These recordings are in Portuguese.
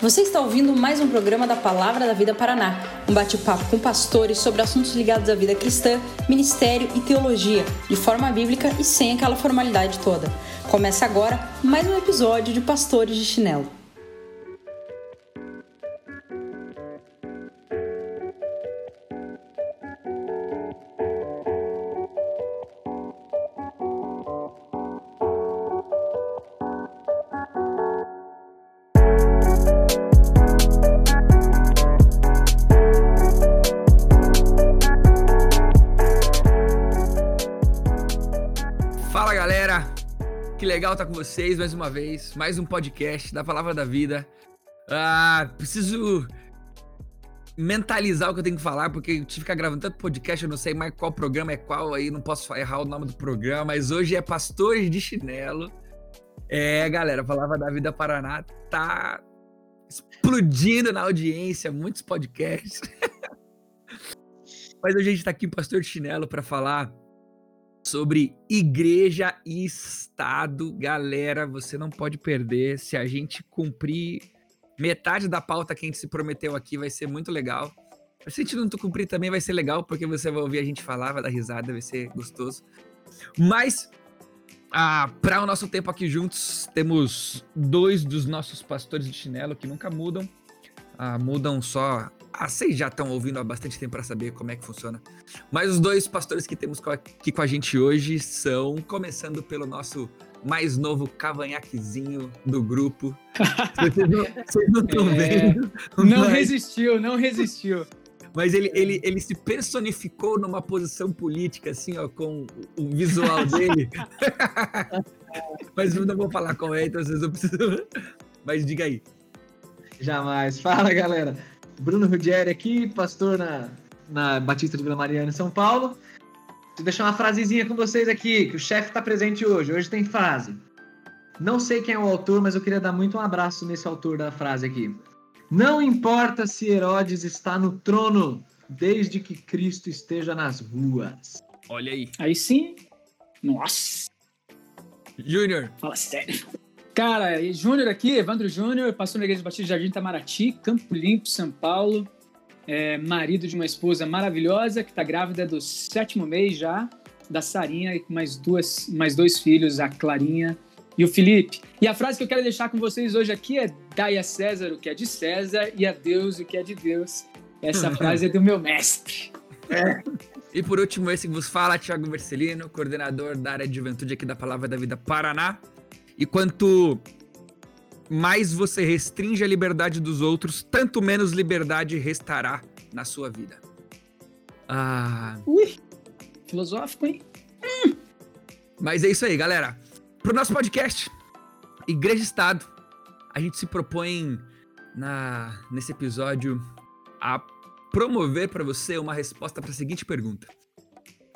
Você está ouvindo mais um programa da Palavra da Vida Paraná, um bate-papo com pastores sobre assuntos ligados à vida cristã, ministério e teologia, de forma bíblica e sem aquela formalidade toda. Começa agora mais um episódio de Pastores de Chinelo. Com vocês mais uma vez, mais um podcast da Palavra da Vida. Ah, preciso mentalizar o que eu tenho que falar, porque eu tive que ficar gravando tanto podcast, eu não sei mais qual programa é qual, aí não posso errar o nome do programa, mas hoje é Pastores de Chinelo. É, galera, a Palavra da Vida Paraná tá explodindo na audiência, muitos podcasts. mas hoje a gente tá aqui, Pastor de Chinelo, para falar sobre igreja e Estado. Galera, você não pode perder. Se a gente cumprir metade da pauta que a gente se prometeu aqui, vai ser muito legal. Se a gente não cumprir também, vai ser legal, porque você vai ouvir a gente falar, vai dar risada, vai ser gostoso. Mas, ah, para o nosso tempo aqui juntos, temos dois dos nossos pastores de chinelo que nunca mudam. Ah, mudam só ah, vocês já estão ouvindo há bastante tempo para saber como é que funciona. Mas os dois pastores que temos aqui com a gente hoje são, começando pelo nosso mais novo cavanhaquezinho do grupo. Vocês não estão é... vendo. Não mas... resistiu, não resistiu. Mas ele, ele, ele se personificou numa posição política, assim, ó, com o visual dele. mas eu não vou falar com ele, então vocês não precisam. Mas diga aí. Jamais. Fala, galera. Bruno Rudieri aqui, pastor na, na Batista de Vila Mariana, em São Paulo. Vou deixar uma frasezinha com vocês aqui, que o chefe está presente hoje. Hoje tem frase. Não sei quem é o autor, mas eu queria dar muito um abraço nesse autor da frase aqui. Não importa se Herodes está no trono, desde que Cristo esteja nas ruas. Olha aí. Aí sim. Nossa. Júnior. Fala sério. Cara, Júnior aqui, Evandro Júnior, pastor na Igreja Batista de Jardim Itamaraty, Campo Limpo, São Paulo. É, marido de uma esposa maravilhosa que está grávida do sétimo mês já, da Sarinha, e com mais, duas, mais dois filhos, a Clarinha e o Felipe. E a frase que eu quero deixar com vocês hoje aqui é: Dai a César o que é de César e a Deus o que é de Deus. Essa frase é do meu mestre. É. E por último, esse que vos fala, Thiago Marcelino, coordenador da área de juventude aqui da Palavra da Vida Paraná. E quanto mais você restringe a liberdade dos outros, tanto menos liberdade restará na sua vida. Ah. Ui, filosófico, hein? Hum. Mas é isso aí, galera. Pro nosso podcast, Igreja e Estado, a gente se propõe na, nesse episódio a promover para você uma resposta para a seguinte pergunta: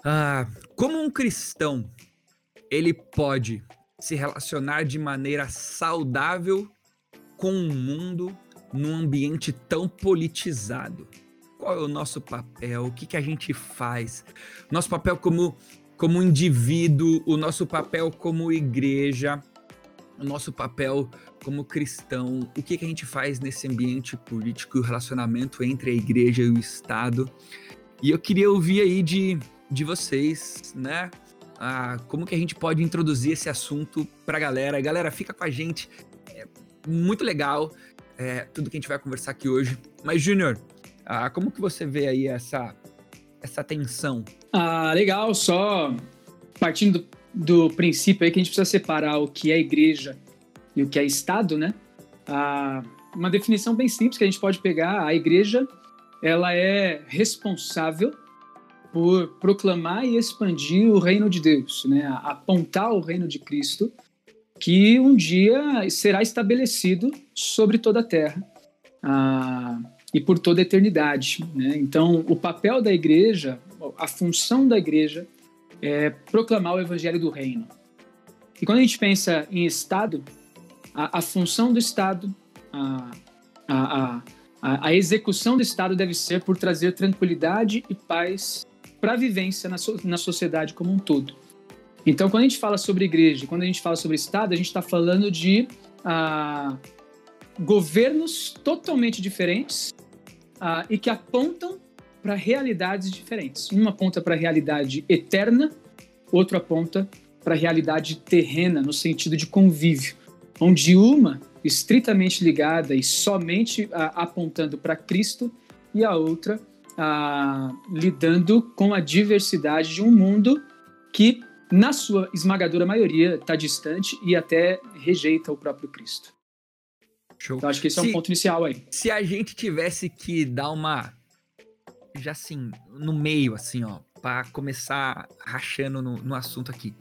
ah, Como um cristão ele pode se relacionar de maneira saudável com o mundo num ambiente tão politizado? Qual é o nosso papel? O que, que a gente faz? Nosso papel como, como indivíduo, o nosso papel como igreja, o nosso papel como cristão, o que, que a gente faz nesse ambiente político e o relacionamento entre a igreja e o Estado. E eu queria ouvir aí de, de vocês, né? Ah, como que a gente pode introduzir esse assunto para a galera. galera, fica com a gente. É muito legal é, tudo que a gente vai conversar aqui hoje. Mas, Júnior, como que você vê aí essa, essa tensão? Ah, legal. Só partindo do, do princípio aí que a gente precisa separar o que é igreja e o que é Estado, né? Ah, uma definição bem simples que a gente pode pegar, a igreja, ela é responsável por proclamar e expandir o reino de Deus, né? apontar o reino de Cristo, que um dia será estabelecido sobre toda a terra ah, e por toda a eternidade. Né? Então, o papel da igreja, a função da igreja é proclamar o evangelho do reino. E quando a gente pensa em Estado, a, a função do Estado, a, a, a, a execução do Estado deve ser por trazer tranquilidade e paz para a vivência na, so, na sociedade como um todo. Então, quando a gente fala sobre igreja, quando a gente fala sobre Estado, a gente está falando de ah, governos totalmente diferentes uh, e que apontam para realidades diferentes. Uma aponta para a realidade eterna, outro aponta para a realidade terrena, no sentido de convívio, onde uma estritamente ligada e somente uh, apontando para Cristo e a outra uh, lidando com a diversidade de um mundo que, na sua esmagadora maioria, está distante e até rejeita o próprio Cristo. Show. Então, acho que esse se, é um ponto inicial aí. Se a gente tivesse que dar uma. Já assim, no meio, assim, ó, para começar rachando no, no assunto aqui.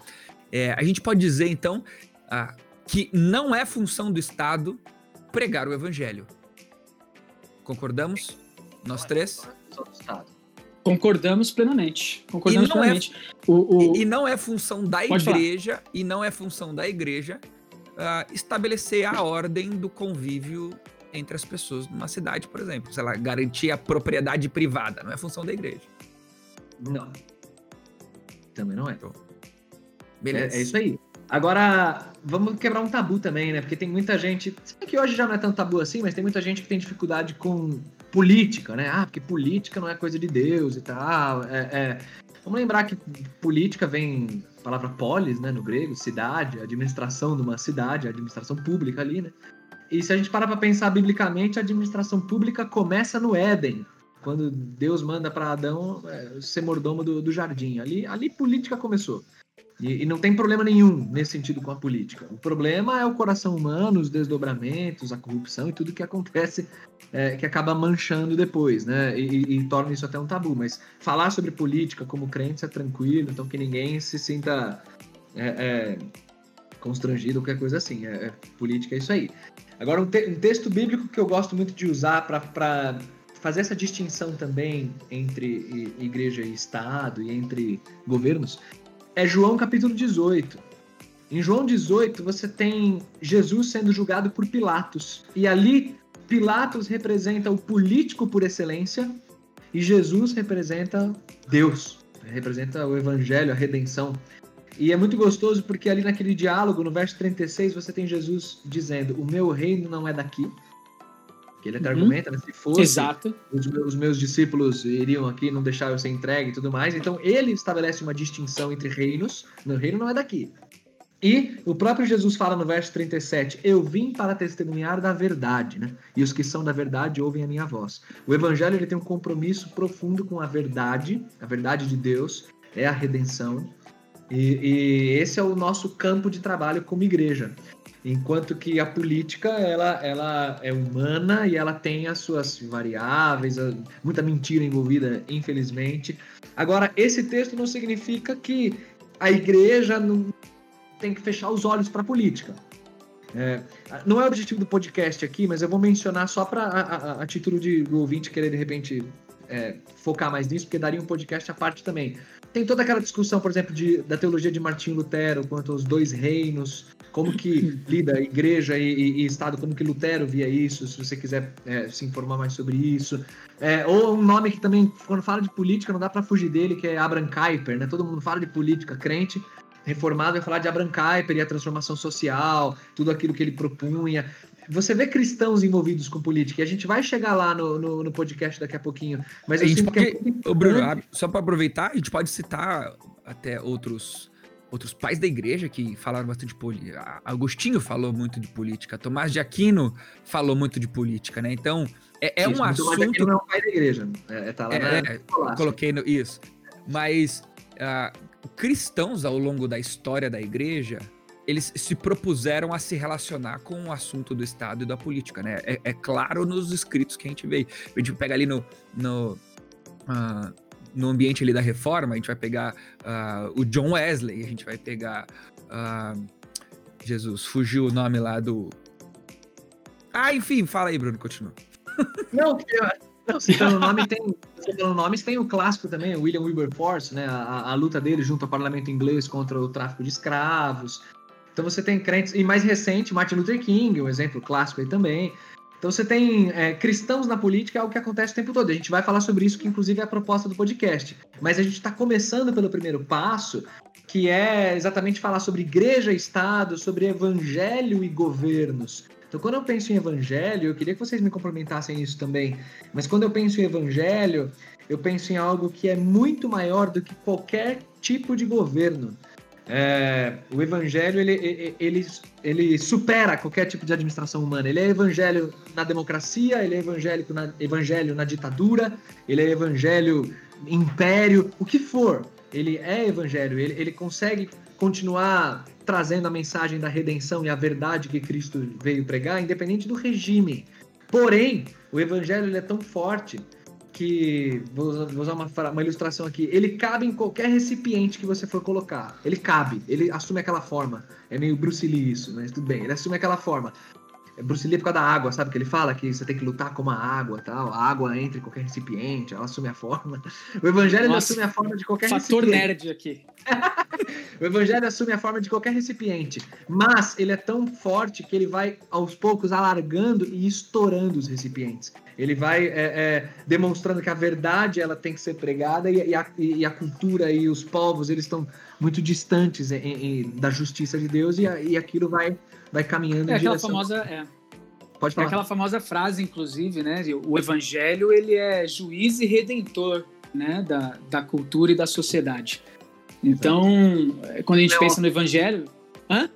É, a gente pode dizer, então, ah, que não é função do Estado pregar o evangelho. Concordamos? Nós três? Do Estado. Concordamos plenamente. Concordamos e é plenamente. É, o, o... E, e, não é função da Pode igreja, falar. e não é função da igreja uh, estabelecer a ordem do convívio entre as pessoas numa cidade, por exemplo. Sei lá, garantir a propriedade privada. Não é função da igreja. Não. Também não é. Então, beleza. É, é isso aí. Agora, vamos quebrar um tabu também, né? Porque tem muita gente. Sabe que hoje já não é tão tabu assim, mas tem muita gente que tem dificuldade com política, né? Ah, porque política não é coisa de Deus e tal. É, é... Vamos lembrar que política vem a palavra polis, né, no grego, cidade, administração de uma cidade, administração pública ali, né? E se a gente parar para pensar biblicamente, a administração pública começa no Éden, quando Deus manda para Adão é, ser mordomo do, do jardim. Ali, ali política começou. E, e, não tem problema nenhum nesse sentido com a política. O problema é o coração humano, os desdobramentos, a corrupção e tudo que acontece é, que acaba manchando depois, né? E, e, torna isso até um tabu. Mas falar sobre política como crente é tranquilo, então que ninguém se sinta é, é, constrangido ou qualquer coisa assim. É, é, política é isso aí. Agora, um, te, um texto bíblico que eu gosto muito de usar para fazer essa distinção também entre igreja e Estado e entre governos é João capítulo 18. Em João 18, você tem Jesus sendo julgado por Pilatos. E ali, Pilatos representa o político por excelência e Jesus representa Deus, representa o evangelho, a redenção. E é muito gostoso porque ali naquele diálogo, no verso 36, você tem Jesus dizendo: O meu reino não é daqui, que ele até uhum. argumenta, né? Se fosse, Exato. Os, meus, os meus discípulos iriam aqui, não deixar eu ser entregue e tudo mais. Então, ele estabelece uma distinção entre reinos. Meu reino não é daqui. E o próprio Jesus fala no verso 37, eu vim para testemunhar da verdade, né? E os que são da verdade ouvem a minha voz. O evangelho ele tem um compromisso profundo com a verdade, a verdade de Deus, é a redenção. E, e esse é o nosso campo de trabalho como igreja enquanto que a política ela, ela é humana e ela tem as suas variáveis, muita mentira envolvida, infelizmente. Agora, esse texto não significa que a igreja não tem que fechar os olhos para a política. É, não é o objetivo do podcast aqui, mas eu vou mencionar só para a, a, a, título de do ouvinte querer de repente é, focar mais nisso, porque daria um podcast à parte também. Tem toda aquela discussão, por exemplo, de, da teologia de Martinho Lutero quanto aos dois reinos, como que lida igreja e, e, e, Estado, como que Lutero via isso, se você quiser é, se informar mais sobre isso. É, ou um nome que também, quando fala de política, não dá para fugir dele, que é Abraham Kuyper, né? Todo mundo fala de política, crente, reformado vai falar de Abraham Kuyper e a transformação social, tudo aquilo que ele propunha. Você vê cristãos envolvidos com política, e a gente vai chegar lá no, no, no podcast daqui a pouquinho. Mas a gente pode, é Bruno, só para aproveitar, a gente pode citar até outros outros pais da igreja que falaram bastante de política. Agostinho falou muito de política, Tomás de Aquino falou muito de política, né? Então, é, é isso, um assunto. Tomás de Aquino não é um pai da igreja. É, tá lá é, na... é, coloquei no, isso. Mas uh, cristãos ao longo da história da igreja, eles se propuseram a se relacionar com o assunto do Estado e da política, né? É, é claro nos escritos que a gente vê. A gente pega ali no, no uh, no ambiente ali da reforma, a gente vai pegar uh, o John Wesley, a gente vai pegar. Uh, Jesus, fugiu o nome lá do. Ah, enfim, fala aí, Bruno, continua. Não, não citando nome, tem, nomes, tem o clássico também, William Wilberforce, né? A, a, luta dele junto ao parlamento inglês contra o tráfico de escravos. Então você tem crentes, e mais recente, Martin Luther King, um exemplo clássico aí também. Então você tem é, cristãos na política, é algo que acontece o tempo todo. A gente vai falar sobre isso, que inclusive é a proposta do podcast. Mas a gente está começando pelo primeiro passo, que é exatamente falar sobre igreja e Estado, sobre evangelho e governos. Então, quando eu penso em evangelho, eu queria que vocês me complementassem isso também, mas quando eu penso em evangelho, eu penso em algo que é muito maior do que qualquer tipo de governo. É, o evangelho ele, ele, ele supera qualquer tipo de administração humana. Ele é evangelho na democracia, ele é evangélico na, evangelho na ditadura, ele é evangelho império, o que for. Ele é evangelho, ele, ele consegue continuar trazendo a mensagem da redenção e a verdade que Cristo veio pregar, independente do regime. Porém, o evangelho é tão forte que vou, usar uma, uma, ilustração aqui. Ele cabe em qualquer recipiente que você for colocar. Ele cabe, ele assume aquela forma. É meio Bruce Lee isso, mas tudo bem. Ele assume aquela forma. É Bruce Lee é por causa da água, sabe? Que ele fala que você tem que lutar como a água tal. A água entra em qualquer recipiente, ela assume a forma. O evangelho Nossa, assume a forma de qualquer fator recipiente. nerd aqui. o evangelho assume a forma de qualquer recipiente. Mas ele é tão forte que ele vai, aos poucos, alargando e estourando os recipientes. Ele vai é, é, demonstrando que a verdade ela tem que ser pregada e, e, a, e, a, cultura e os povos eles estão muito distantes em, em, da justiça de Deus e, e aquilo vai vai caminhando é em aquela direção... famosa é. Pode falar. É aquela famosa frase, inclusive, né? O evangelho ele é juiz e redentor, né? Da, da cultura e da sociedade. Então, Exato. quando a gente pensa no evangelho, hã?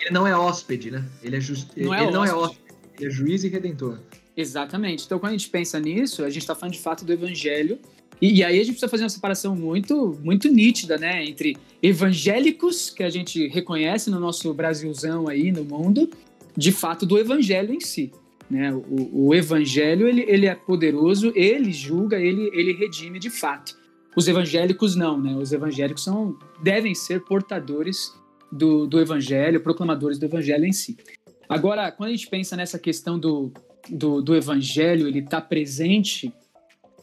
Ele não é hóspede, né? Ele é just... não é ele não é hóspede, ele é juiz e redentor. Exatamente. Então, quando a gente pensa nisso, a gente está falando de fato do evangelho. E, e, aí a gente precisa fazer uma separação muito, muito nítida, né? Entre evangélicos, que a gente reconhece no nosso Brasilzão aí, no mundo, de fato do evangelho em si. Né? O, o evangelho, ele, ele é poderoso, ele julga, ele, ele redime de fato. Os evangélicos não, né? Os evangélicos são, devem ser portadores do, do evangelho, proclamadores do evangelho em si. Agora, quando a gente pensa nessa questão do, do, do evangelho, ele está presente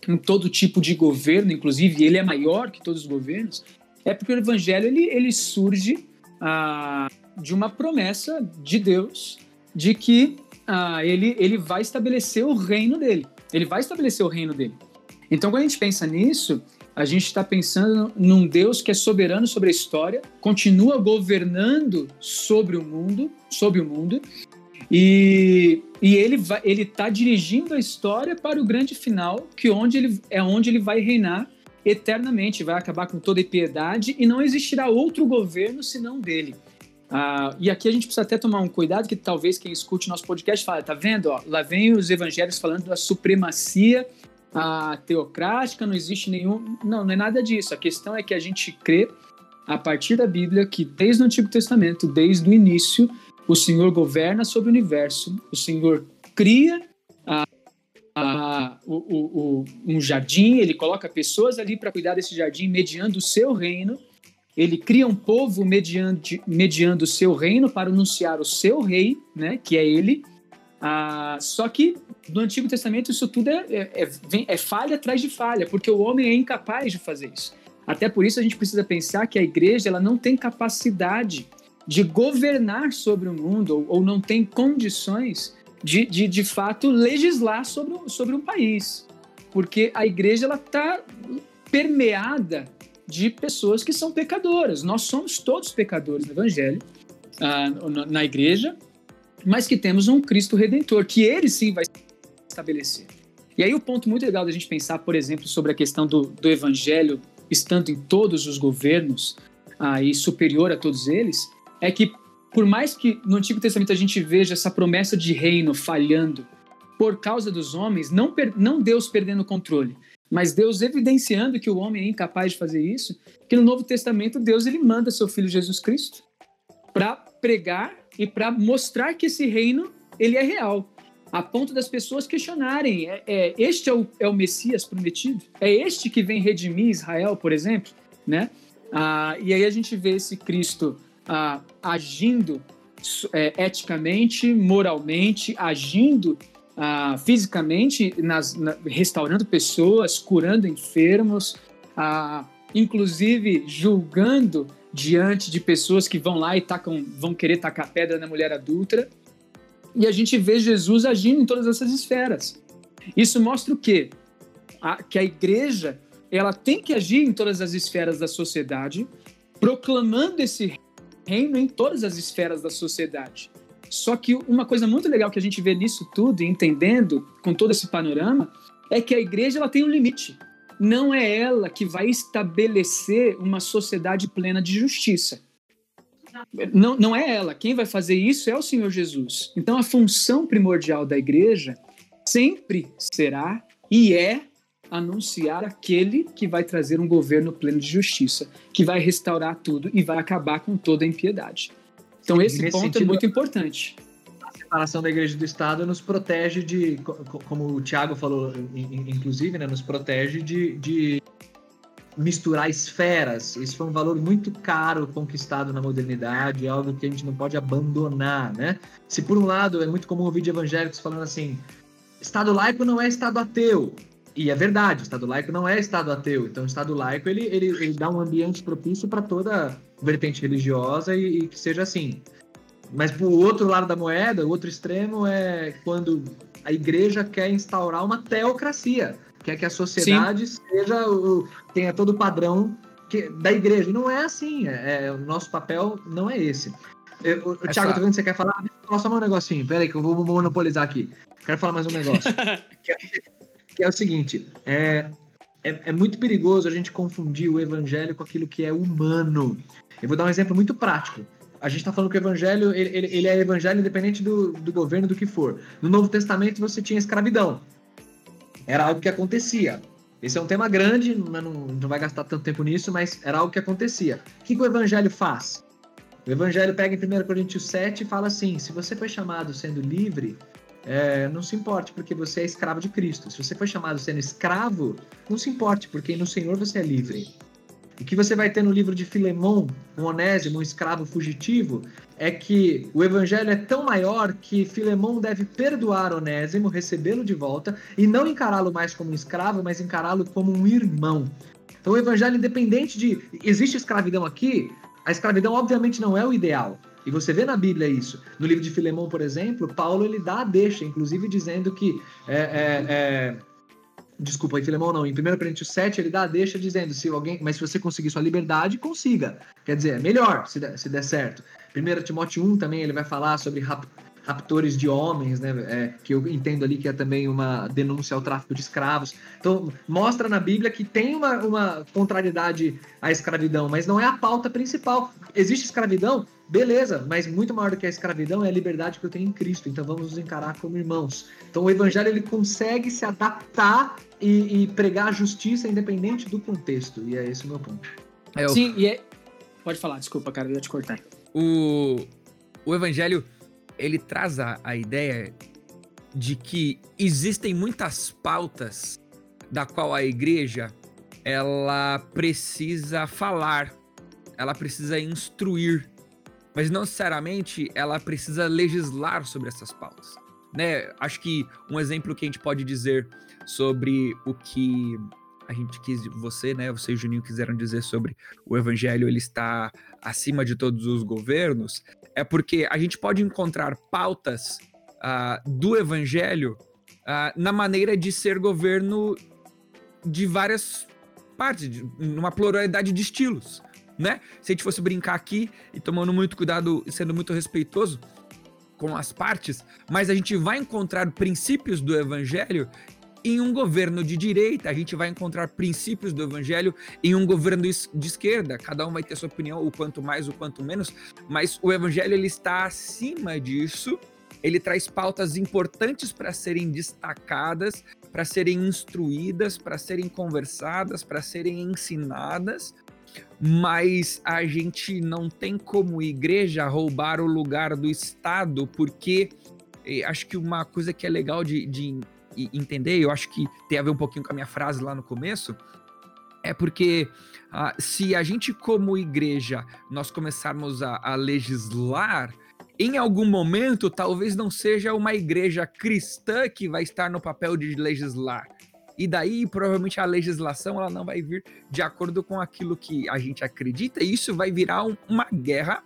em todo tipo de governo, inclusive ele é maior que todos os governos, é porque o evangelho ele, ele surge ah, de uma promessa de Deus de que ah, ele, ele vai estabelecer o reino dele. Ele vai estabelecer o reino dele. Então, quando a gente pensa nisso, a gente está pensando num Deus que é soberano sobre a história, continua governando sobre o mundo, sobre o mundo, e, e ele vai, ele está dirigindo a história para o grande final, que onde ele, é onde ele vai reinar eternamente, vai acabar com toda impiedade e não existirá outro governo senão dele. Ah, e aqui a gente precisa até tomar um cuidado que talvez quem escute nosso podcast fale, tá vendo? Ó, lá vem os evangelhos falando da supremacia ah, teocrática, não existe nenhum. Não, não é nada disso. A questão é que a gente crê, a partir da Bíblia, que desde o Antigo Testamento, desde o início, o Senhor governa sobre o universo, o Senhor cria a, a, o, o, um jardim, ele coloca pessoas ali para cuidar desse jardim, mediando o seu reino. Ele cria um povo mediante, mediando o seu reino para anunciar o seu rei, né, que é ele. Ah, só que no Antigo Testamento isso tudo é, é, é, é falha atrás de falha, porque o homem é incapaz de fazer isso. Até por isso a gente precisa pensar que a igreja ela não tem capacidade de governar sobre o mundo ou, ou não tem condições de, de, de fato, legislar sobre, sobre um país. Porque a igreja está permeada de pessoas que são pecadoras. Nós somos todos pecadores no Evangelho, ah, na igreja, mas que temos um Cristo Redentor, que ele sim vai estabelecer. E aí o ponto muito legal da gente pensar, por exemplo, sobre a questão do, do Evangelho estando em todos os governos ah, e superior a todos eles, é que por mais que no Antigo Testamento a gente veja essa promessa de reino falhando por causa dos homens, não, per, não Deus perdendo o controle, mas Deus evidenciando que o homem é incapaz de fazer isso, que no Novo Testamento Deus ele manda seu filho Jesus Cristo para pregar e para mostrar que esse reino ele é real, a ponto das pessoas questionarem: é, é este é o, é o Messias prometido? É este que vem redimir Israel, por exemplo, né? Ah, e aí a gente vê esse Cristo ah, agindo é, eticamente, moralmente, agindo ah, fisicamente, nas, na, restaurando pessoas, curando enfermos, ah, inclusive julgando diante de pessoas que vão lá e tacam, vão querer tacar pedra na mulher adulta. E a gente vê Jesus agindo em todas essas esferas. Isso mostra o quê? A, que a igreja ela tem que agir em todas as esferas da sociedade, proclamando esse reino em todas as esferas da sociedade. Só que uma coisa muito legal que a gente vê nisso tudo, e entendendo com todo esse panorama, é que a igreja ela tem um limite. Não é ela que vai estabelecer uma sociedade plena de justiça. Não, não é ela. Quem vai fazer isso é o Senhor Jesus. Então, a função primordial da igreja sempre será e é anunciar aquele que vai trazer um governo pleno de justiça, que vai restaurar tudo e vai acabar com toda a impiedade. Então, esse ponto é sentido, é muito importante. Separação da igreja do Estado nos protege de, como o Tiago falou, inclusive, né, nos protege de, de misturar esferas. Isso foi um valor muito caro conquistado na modernidade, algo que a gente não pode abandonar, né? Se por um lado é muito comum ouvir de evangélicos falando assim, Estado laico não é Estado ateu. E é verdade, o Estado laico não é Estado ateu. Então, o Estado laico ele, ele, ele dá um ambiente propício para toda vertente religiosa e, e, que seja assim. Mas o outro lado da moeda, o outro extremo é quando a igreja quer instaurar uma teocracia, quer que a sociedade Sim. seja o, tenha todo o padrão que, da igreja. E não é assim. É, é, o nosso papel não é esse. Eu, o, Thiago, tô vendo que você quer falar? Fala só um negocinho. Pera aí que eu vou monopolizar aqui. Quero falar mais um negócio. que, é, que, é, o seguinte: é, é, é, muito perigoso a gente confundir o evangelho com aquilo que é humano. Eu vou dar um exemplo muito prático. A gente está falando que o evangelho ele, ele, ele, é evangelho independente do, do governo, do que for. No Novo Testamento você tinha escravidão. Era algo que acontecia. Esse é um tema grande, não, não vai gastar tanto tempo nisso, mas era algo que acontecia. O que, que o evangelho faz? O evangelho pega em 1 Coríntios 7 e fala assim: se você foi chamado sendo livre, é, não se importe, porque você é escravo de Cristo. Se você foi chamado sendo escravo, não se importe, porque no Senhor você é livre. O que você vai ter no livro de Filemão, um Onésimo, um escravo fugitivo, é que o evangelho é tão maior que Filemão deve perdoar Onésimo, recebê-lo de volta e não encará-lo mais como um escravo, mas encará-lo como um irmão. Então o evangelho, independente de. Existe escravidão aqui? A escravidão, obviamente, não é o ideal. E você vê na Bíblia isso. No livro de Filemão, por exemplo, Paulo ele dá a deixa, inclusive dizendo que. É, é, é... Desculpa, em Filemão não. Em 1 Coríntios 7, ele dá a deixa dizendo: se alguém. Mas se você conseguir sua liberdade, consiga. Quer dizer, é melhor se der, se der certo. 1 Timóteo 1 também ele vai falar sobre raptores de homens, né? É, que eu entendo ali que é também uma denúncia ao tráfico de escravos. Então, mostra na Bíblia que tem uma, uma contrariedade à escravidão, mas não é a pauta principal. Existe escravidão? Beleza, mas muito maior do que a escravidão é a liberdade que eu tenho em Cristo. Então, vamos nos encarar como irmãos. Então, o Evangelho ele consegue se adaptar e, e pregar a justiça independente do contexto. E é esse o meu ponto. É, Sim, e é... Pode falar, desculpa, cara, eu ia te cortar. O, o Evangelho ele traz a, a ideia de que existem muitas pautas da qual a igreja ela precisa falar, ela precisa instruir, mas não necessariamente ela precisa legislar sobre essas pautas. Né? Acho que um exemplo que a gente pode dizer sobre o que a gente quis, você, né, você e o Juninho quiseram dizer sobre o evangelho, ele está acima de todos os governos, é porque a gente pode encontrar pautas uh, do evangelho uh, na maneira de ser governo de várias partes, de, numa pluralidade de estilos, né? Se a gente fosse brincar aqui e tomando muito cuidado e sendo muito respeitoso com as partes, mas a gente vai encontrar princípios do evangelho em um governo de direita, a gente vai encontrar princípios do evangelho em um governo de esquerda. Cada um vai ter sua opinião, o quanto mais, o quanto menos, mas o evangelho ele está acima disso. Ele traz pautas importantes para serem destacadas, para serem instruídas, para serem conversadas, para serem ensinadas, mas a gente não tem como igreja roubar o lugar do Estado, porque eh, acho que uma coisa que é legal de, de e entender, eu acho que tem a ver um pouquinho com a minha frase lá no começo, é porque uh, se a gente, como igreja, nós começarmos a, a, legislar, em algum momento talvez não seja uma igreja cristã que vai estar no papel de legislar. E daí, provavelmente, a legislação ela não vai vir de acordo com aquilo que a gente acredita, e isso vai virar um, uma guerra,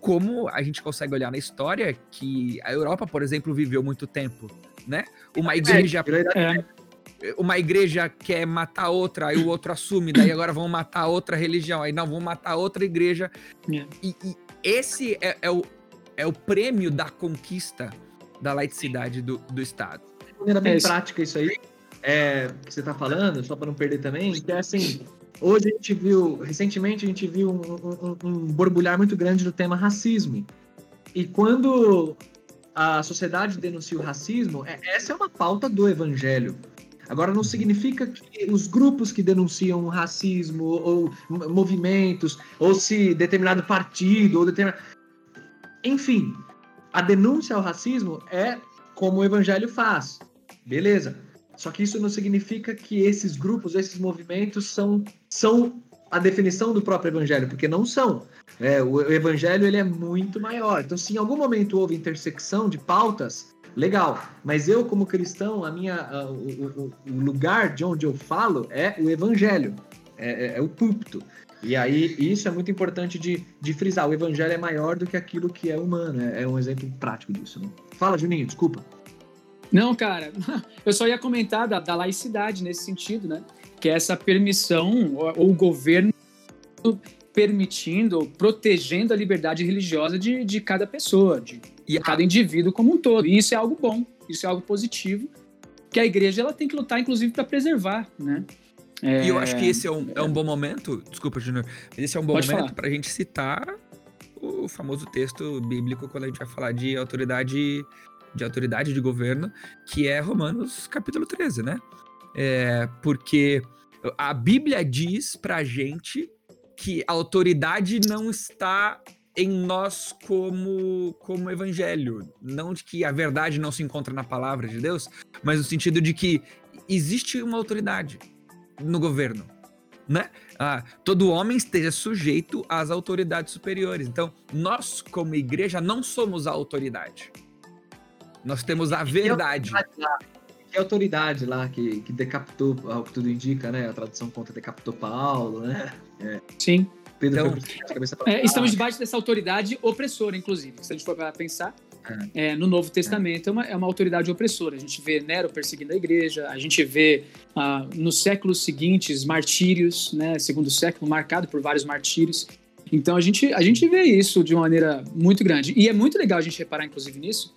como a gente consegue olhar na história, que a Europa, por exemplo, viveu muito tempo né? Uma é, igreja. É. Uma igreja quer matar outra, aí o outro assume, daí agora vão matar outra religião, aí não, vão matar outra igreja. É. E, e, esse é, é, o, é o prêmio da conquista da laicidade do, do Estado. De maneira bem é prática isso aí, é, que você está falando, só para não perder também, que é assim, hoje a gente viu, recentemente a gente viu um, um, um borbulhar muito grande do tema racismo. E quando a sociedade denuncia o racismo, é, essa é uma pauta do evangelho. Agora, não significa que os grupos que denunciam o racismo, ou movimentos, ou se determinado partido, ou determinado. Enfim, a denúncia ao racismo é como o evangelho faz. Beleza. Só que isso não significa que esses grupos, esses movimentos são, são a definição do próprio evangelho, porque não são. É, o evangelho ele é muito maior. Então, se em algum momento houve intersecção de pautas, legal. Mas eu, como cristão, a minha, o, o, o, lugar de onde eu falo é o evangelho, é, é, é, o púlpito. E aí, isso é muito importante de, de frisar. O evangelho é maior do que aquilo que é humano. É, é um exemplo prático disso. Né? Fala, Juninho, desculpa. Não, cara, eu só ia comentar da, da laicidade nesse sentido, né? Que é essa permissão, ou o governo permitindo, protegendo a liberdade religiosa de, de cada pessoa, de, de cada indivíduo como um todo. E isso é algo bom, isso é algo positivo, que a igreja ela tem que lutar, inclusive, para preservar, né? É... E eu acho que esse é um, é um bom momento, desculpa, Junior, esse é um bom Pode momento para a gente citar o famoso texto bíblico quando a gente vai falar de autoridade de autoridade de governo, que é Romanos capítulo 13, né? É, porque a Bíblia diz pra gente que a autoridade não está em nós como como evangelho, não de que a verdade não se encontra na palavra de Deus, mas no sentido de que existe uma autoridade no governo, né? Ah, todo homem esteja sujeito às autoridades superiores. Então, nós como igreja não somos a autoridade. Nós temos a verdade. Que autoridade lá que, que decapitou, ao que tudo indica, né? A tradução conta decapitou Paulo, né? É. Sim. Pedro então, é, estamos debaixo dessa autoridade opressora, inclusive. Se a gente for para pensar, é. É, no Novo Testamento é. Uma, é uma autoridade opressora. A gente vê Nero perseguindo a igreja, a gente vê ah, nos séculos seguintes martírios, né, segundo século, marcado por vários martírios. Então a gente, a gente vê isso de uma maneira muito grande. E é muito legal a gente reparar, inclusive, nisso,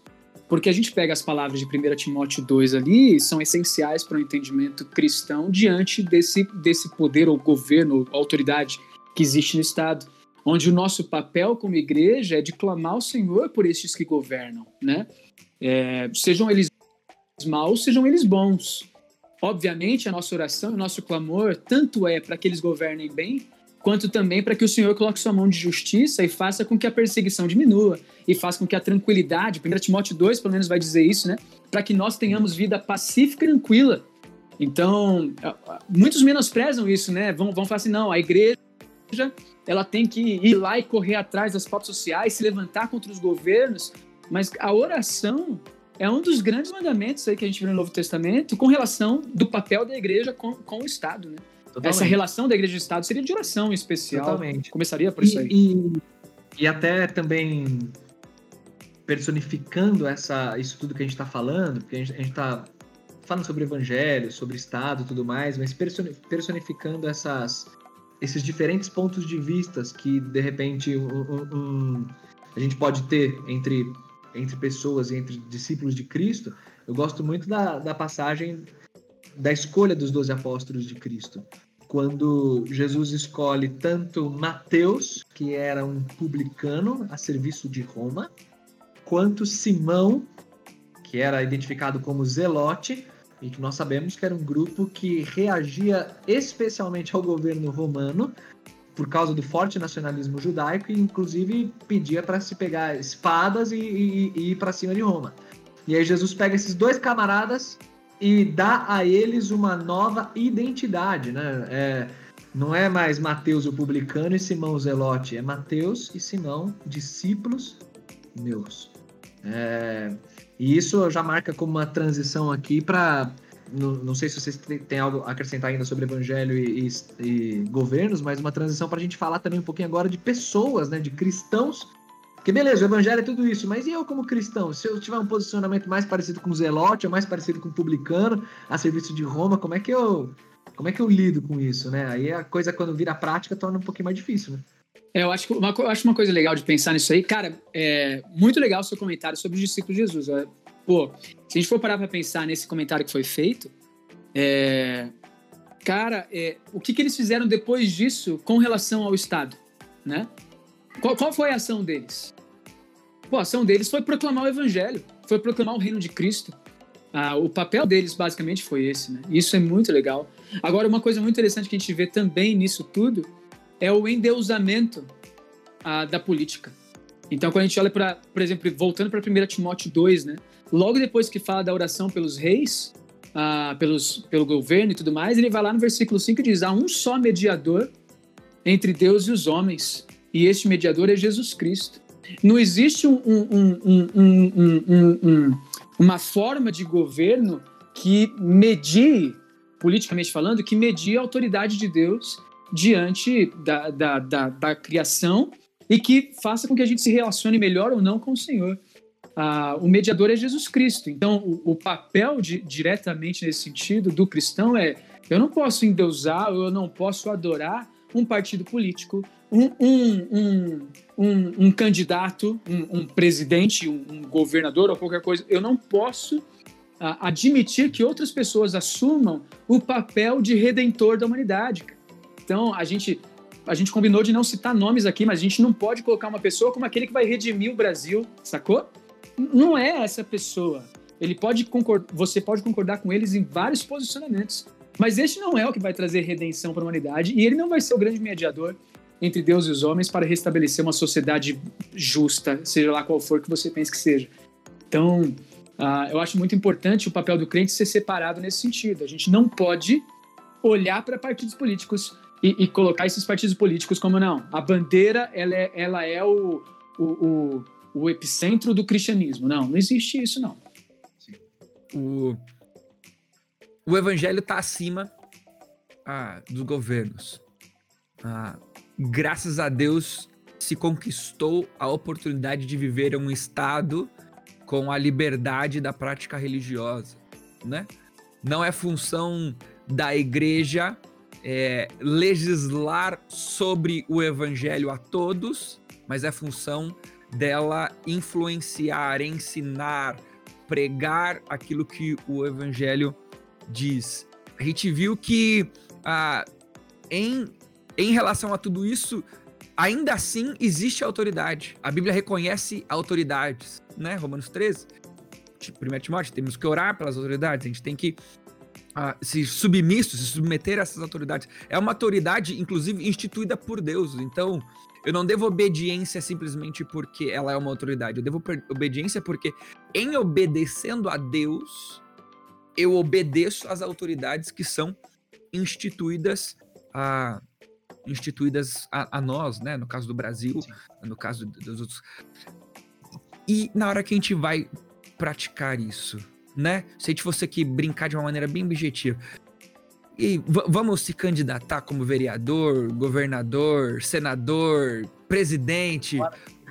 porque a gente pega as palavras de 1 Timóteo 2 ali, são essenciais para o entendimento cristão diante desse, desse poder ou governo, ou autoridade que existe no Estado, onde o nosso papel como igreja é de clamar ao Senhor por estes que governam, né? É, sejam eles maus, sejam eles bons. Obviamente, a nossa oração, o nosso clamor, tanto é para que eles governem bem, quanto também para que o Senhor coloque sua mão de justiça e faça com que a perseguição diminua e faça com que a tranquilidade, 1 Timóteo 2 pelo menos vai dizer isso, né? Para que nós tenhamos vida pacífica e tranquila. Então, muitos menosprezam isso, né? Vão, vão falar assim, não, a igreja ela tem que ir lá e correr atrás das pautas sociais, se levantar contra os governos, mas a oração é um dos grandes mandamentos aí que a gente vê no Novo Testamento com relação do papel da igreja com, com o Estado, né? Totalmente. Essa relação da igreja e Estado seria de oração especial. Totalmente. Começaria por isso aí. E, e até também personificando essa, isso tudo que a gente está falando, porque a gente está falando sobre evangelho, sobre Estado e tudo mais, mas personificando essas, esses diferentes pontos de vistas que, de repente, um, um, a gente pode ter entre, entre pessoas e entre discípulos de Cristo, eu gosto muito da, da passagem da escolha dos doze apóstolos de Cristo. Quando Jesus escolhe tanto Mateus, que era um publicano a serviço de Roma, quanto Simão, que era identificado como Zelote, e que nós sabemos que era um grupo que reagia especialmente ao governo romano por causa do forte nacionalismo judaico e inclusive pedia para se pegar espadas e, e, e ir para cima de Roma. E aí Jesus pega esses dois camaradas e dá a eles uma nova identidade, né? É, não é mais Mateus o publicano e Simão o zelote, é Mateus e Simão, discípulos meus. É, e isso já marca como uma transição aqui para. Não, não, sei se vocês têm algo a acrescentar ainda sobre evangelho e, e, e governos, mas uma transição para a gente falar também um pouquinho agora de pessoas, né, de cristãos. Porque beleza, o evangelho é tudo isso, mas e eu como cristão? Se eu tiver um posicionamento mais parecido com o Zelote, ou mais parecido com o publicano, a serviço de Roma, como é que eu como é que eu lido com isso, né? Aí a coisa quando vira prática torna um pouquinho mais difícil, né? É, eu acho, uma, eu acho uma coisa legal de pensar nisso aí. Cara, é muito legal o seu comentário sobre os discípulos de Jesus. É, pô, se a gente for parar para pensar nesse comentário que foi feito, é, cara, é, o que, que eles fizeram depois disso com relação ao Estado, né? Qual, qual foi a ação deles? Pô, a ação deles foi proclamar o Evangelho, foi proclamar o reino de Cristo. Ah, o papel deles basicamente foi esse, né? Isso é muito legal. Agora, uma coisa muito interessante que a gente vê também nisso tudo é o endeusamento ah, da política. Então, quando a gente olha para, por exemplo, voltando para 1 Timóteo 2, né? Logo depois que fala da oração pelos reis, ah, pelos, pelo governo e tudo mais, ele vai lá no versículo 5 e diz: há um só mediador entre Deus e os homens, e este mediador é Jesus Cristo. Não existe um, um, um, uma forma de governo que medie, politicamente falando, que medie a autoridade de Deus diante da, da, da, da criação e que faça com que a gente se relacione melhor ou não com o Senhor. Ah, o mediador é Jesus Cristo. Então, o, o papel de, diretamente nesse sentido do cristão é: eu não posso endeusar, eu não posso adorar um partido político, um, um, um, um, candidato, um, presidente, um, governador ou qualquer coisa. Eu não posso ah, admitir que outras pessoas assumam o papel de redentor da humanidade. Então, a gente a gente combinou de não citar nomes aqui, mas a gente não pode colocar uma pessoa como aquele que vai redimir o Brasil, sacou? Não é essa pessoa. Ele pode concordar, você pode concordar com eles em vários posicionamentos, mas este não é o que vai trazer redenção para a humanidade e ele não vai ser o grande mediador entre Deus e os homens para restabelecer uma sociedade justa, seja lá qual for que você pense que seja. Então, uh, eu acho muito importante o papel do crente ser separado nesse sentido. A gente não pode olhar para partidos políticos e, e, colocar esses partidos políticos como não. A bandeira ela é, ela é o, o, o, o epicentro do cristianismo. Não, não existe isso, não. O, o evangelho está acima ah, dos governos. Ah, graças a Deus se conquistou a oportunidade de viver um estado com a liberdade da prática religiosa, né? Não é função da igreja é, legislar sobre o evangelho a todos, mas é função dela influenciar, ensinar, pregar aquilo que o evangelho diz. A gente viu que ah, em, em relação a tudo isso, ainda assim existe autoridade. A Bíblia reconhece autoridades, né? Romanos 13. 1 Timóteo, temos que orar pelas autoridades, a gente tem que se submisso, se submeter a essas autoridades. É uma autoridade, inclusive, instituída por Deus. Então, eu não devo obediência simplesmente porque ela é uma autoridade. Eu devo obediência porque, em obedecendo a Deus, eu obedeço às autoridades que são instituídas a instituídas a, a nós, né? No caso do Brasil, Sim. no caso dos outros. E na hora que a gente vai praticar isso, né? Se a gente fosse aqui brincar de uma maneira bem objetiva. E vamos se candidatar como vereador, governador, senador, presidente.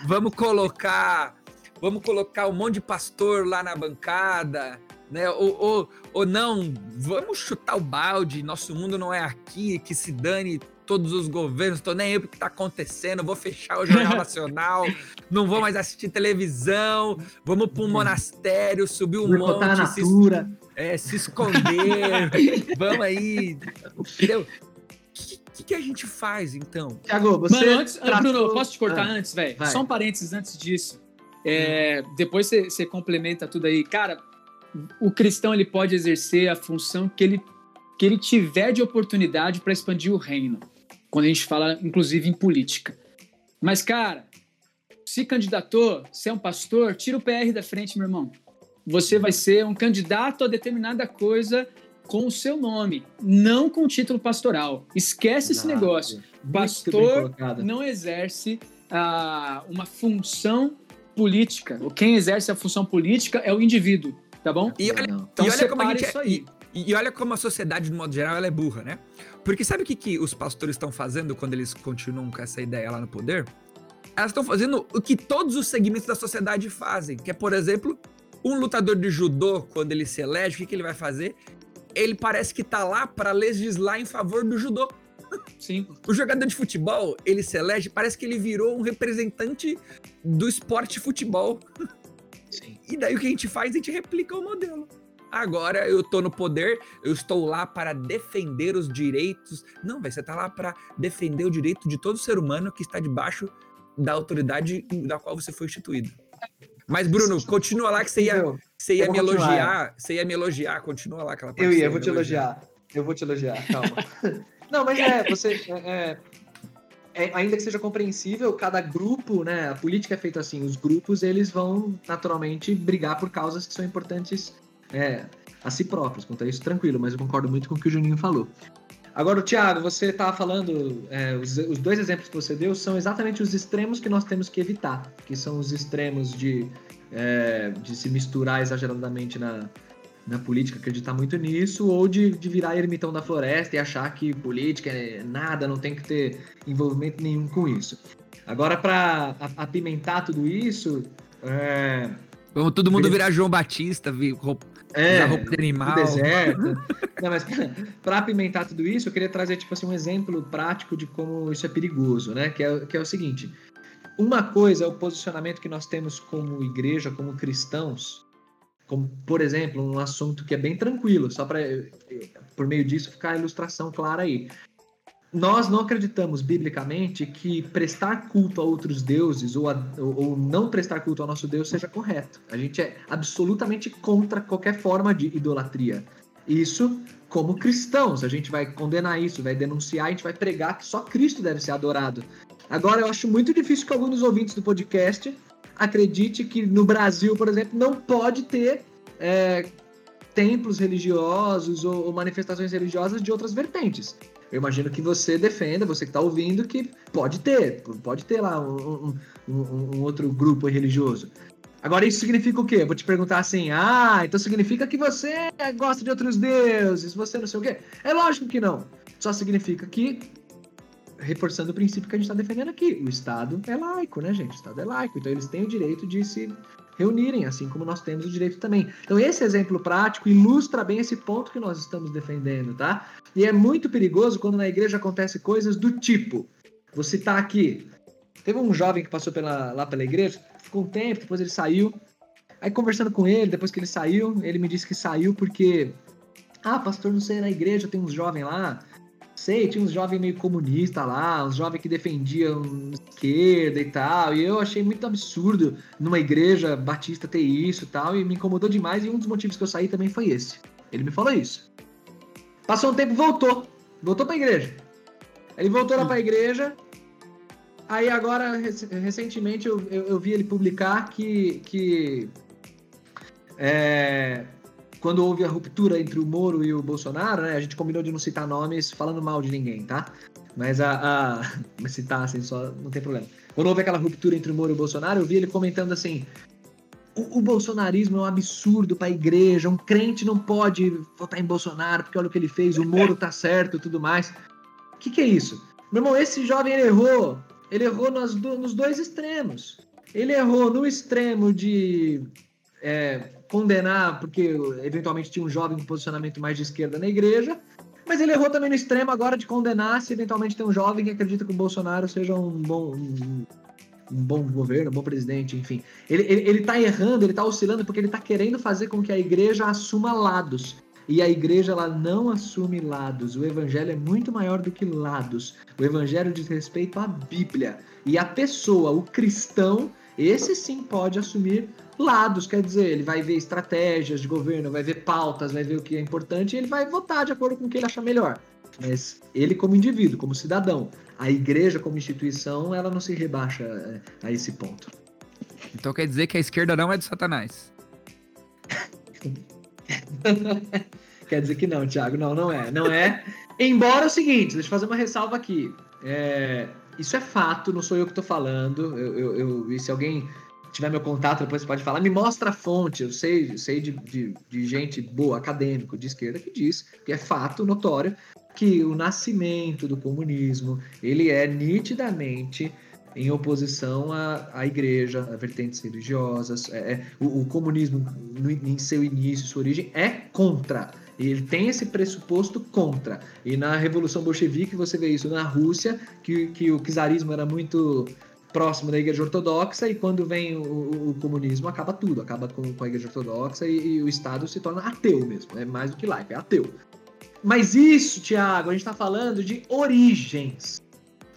Vamos colocar, vamos colocar um monte de pastor lá na bancada, né? Ou, ou, ou não, vamos chutar o balde. Nosso mundo não é aqui, que se dane todos os governos, tô nem aí pro que tá acontecendo, vou fechar o Jornal Nacional, não vou mais assistir televisão, vamos para um monastério, subir um monte, na natura. Se, é, se esconder, vamos aí, entendeu? O que, que, a gente faz, então? Tiago, você. Mano, antes, tratou... Bruno, posso te cortar ah, antes, velho? Só um parênteses antes disso. É, hum. Depois você, você complementa tudo aí. Cara, o cristão ele pode exercer a função que ele, que ele tiver de oportunidade para expandir o reino quando a gente fala, inclusive, em política. Mas, cara, se candidatou, se é um pastor, tira o PR da frente, meu irmão. Você vai ser um candidato a determinada coisa com o seu nome, não com o título pastoral. Esquece esse negócio. Pastor não exerce ah, uma função política. Quem exerce a função política é o indivíduo, tá bom? E olha, então, e olha como a gente, isso aí. E, olha como a sociedade, de modo geral, ela é burra, né? Porque sabe o que, que os pastores estão fazendo quando eles continuam com essa ideia lá no poder? Elas estão fazendo o que todos os segmentos da sociedade fazem, que é, por exemplo, um lutador de judô, quando ele se elege, o que, que ele vai fazer? Ele parece que tá lá para legislar em favor do judô. Sim. O jogador de futebol, ele se elege, parece que ele virou um representante do esporte futebol. Sim. E daí o que a gente faz? A gente replica o modelo. Agora eu tô no poder, eu estou lá para defender os direitos. Não, vai você tá lá para defender o direito de todo ser humano que está debaixo da autoridade da qual você foi instituído. Mas, Bruno, continua lá que você ia, você ia me elogiar. Você ia me elogiar, continua lá aquela parte. Eu ia, vou te elogiar. Eu vou te elogiar, calma. Não, mas é, você. É, é, é, ainda que seja compreensível, cada grupo, né? A política é feita assim, os grupos eles vão naturalmente brigar por causas que são importantes é, a si próprios. Quanto a isso, tranquilo, mas eu concordo muito com o que o Juninho falou. Agora, Thiago, você estava falando, é, os, os, dois exemplos que você deu são exatamente os extremos que nós temos que evitar, que são os extremos de, é, de se misturar exageradamente na, na política, acreditar muito nisso, ou de, de virar ermitão da floresta e achar que política é nada, não tem que ter envolvimento nenhum com isso. Agora, para apimentar tudo isso. É... Vamos todo mundo virar João Batista, roupa, é, roupa de animal. Deserto. Não, mas para apimentar tudo isso, eu queria trazer tipo assim, um exemplo prático de como isso é perigoso, né? Que é, que é o seguinte: uma coisa é o posicionamento que nós temos como igreja, como cristãos, como, por exemplo, um assunto que é bem tranquilo, só para por meio disso ficar a ilustração clara aí. Nós não acreditamos biblicamente que prestar culto a outros deuses ou, a, ou não prestar culto ao nosso Deus seja correto. A gente é absolutamente contra qualquer forma de idolatria. Isso, como cristãos, a gente vai condenar isso, vai denunciar, a gente vai pregar que só Cristo deve ser adorado. Agora, eu acho muito difícil que alguns dos ouvintes do podcast acredite que no Brasil, por exemplo, não pode ter é, templos religiosos ou, manifestações religiosas de outras vertentes. Eu imagino que você defenda, você que está ouvindo, que pode ter, pode ter lá um, um, um, outro grupo religioso. Agora, isso significa o quê? vou te perguntar assim: ah, então significa que você gosta de outros deuses, você não sei o quê? É lógico que não. Só significa que reforçando o princípio que a gente está defendendo aqui. O Estado é laico, né, gente? O Estado é laico, então eles têm o direito de se reunirem, assim como nós temos o direito também. Então, esse exemplo prático ilustra bem esse ponto que nós estamos defendendo, tá? E é muito perigoso quando na igreja acontece coisas do tipo. Vou citar aqui. Teve um jovem que passou pela, lá pela igreja, ficou um tempo, depois ele saiu. Aí, conversando com ele, depois que ele saiu, ele me disse que saiu porque. Ah, pastor, não sei, na igreja tem uns jovens lá sei, tinha uns jovens meio comunistas lá, uns jovens que defendiam esquerda e tal, e eu achei muito absurdo numa igreja batista ter isso e tal, e me incomodou demais, e um dos motivos que eu saí também foi esse. Ele me falou isso. Passou um tempo, voltou. Voltou pra igreja. Ele voltou lá pra igreja, aí agora, recentemente, eu, eu, eu vi ele publicar que... que é, quando houve a ruptura entre o Moro e o Bolsonaro, né, a gente combinou de não citar nomes falando mal de ninguém, tá? Mas a, a citar assim só não tem problema. Quando houve aquela ruptura entre o Moro e o Bolsonaro, eu vi ele comentando assim: o, o bolsonarismo é um absurdo para a igreja, um crente não pode votar em Bolsonaro porque olha o que ele fez, o Moro tá certo, e tudo mais. O que, que é isso? Meu irmão, esse jovem ele errou. Ele errou nos, dois extremos. Ele errou no extremo de é, condenar, porque eventualmente tinha um jovem com posicionamento mais de esquerda na igreja, mas ele errou também no extremo agora de condenar se eventualmente tem um jovem que acredita que o Bolsonaro seja um bom, um, um bom governo, um bom presidente, enfim. Ele, ele, ele tá errando, ele tá oscilando porque ele tá querendo fazer com que a igreja assuma lados. E a igreja ela não assume lados. O evangelho é muito maior do que lados. O evangelho diz respeito à Bíblia. E a pessoa, o cristão, esse sim pode assumir lados, quer dizer, ele vai ver estratégias de governo, vai ver pautas, vai ver o que é importante e ele vai votar de acordo com o que ele achar melhor. Mas ele como indivíduo, como cidadão, a igreja como instituição, ela não se rebaixa é, a esse ponto. Então quer dizer que a esquerda não é de Satanás? quer dizer que não, Thiago, não, não é, não é. Embora é o seguinte, deixa eu fazer uma ressalva aqui. É, isso é fato, não sou eu que estou falando. Eu, eu, eu, e se alguém tiver meu contato, depois você pode falar, me mostra a fonte. Eu sei, sei de, de, de gente boa, acadêmico, de esquerda, que diz que é fato notório que o nascimento do comunismo ele é nitidamente em oposição à, à igreja, a vertentes religiosas. É, é o, o, comunismo, no, em seu início, sua origem, é contra ele tem esse pressuposto contra. E na Revolução Bolchevique você vê isso na Rússia, que, que o czarismo era muito próximo da Igreja Ortodoxa, e quando vem o, o, comunismo, acaba tudo, acaba com, com a Igreja Ortodoxa e, e, o Estado se torna ateu mesmo, é mais do que laico, é ateu. Mas isso, Tiago, a gente está falando de origens.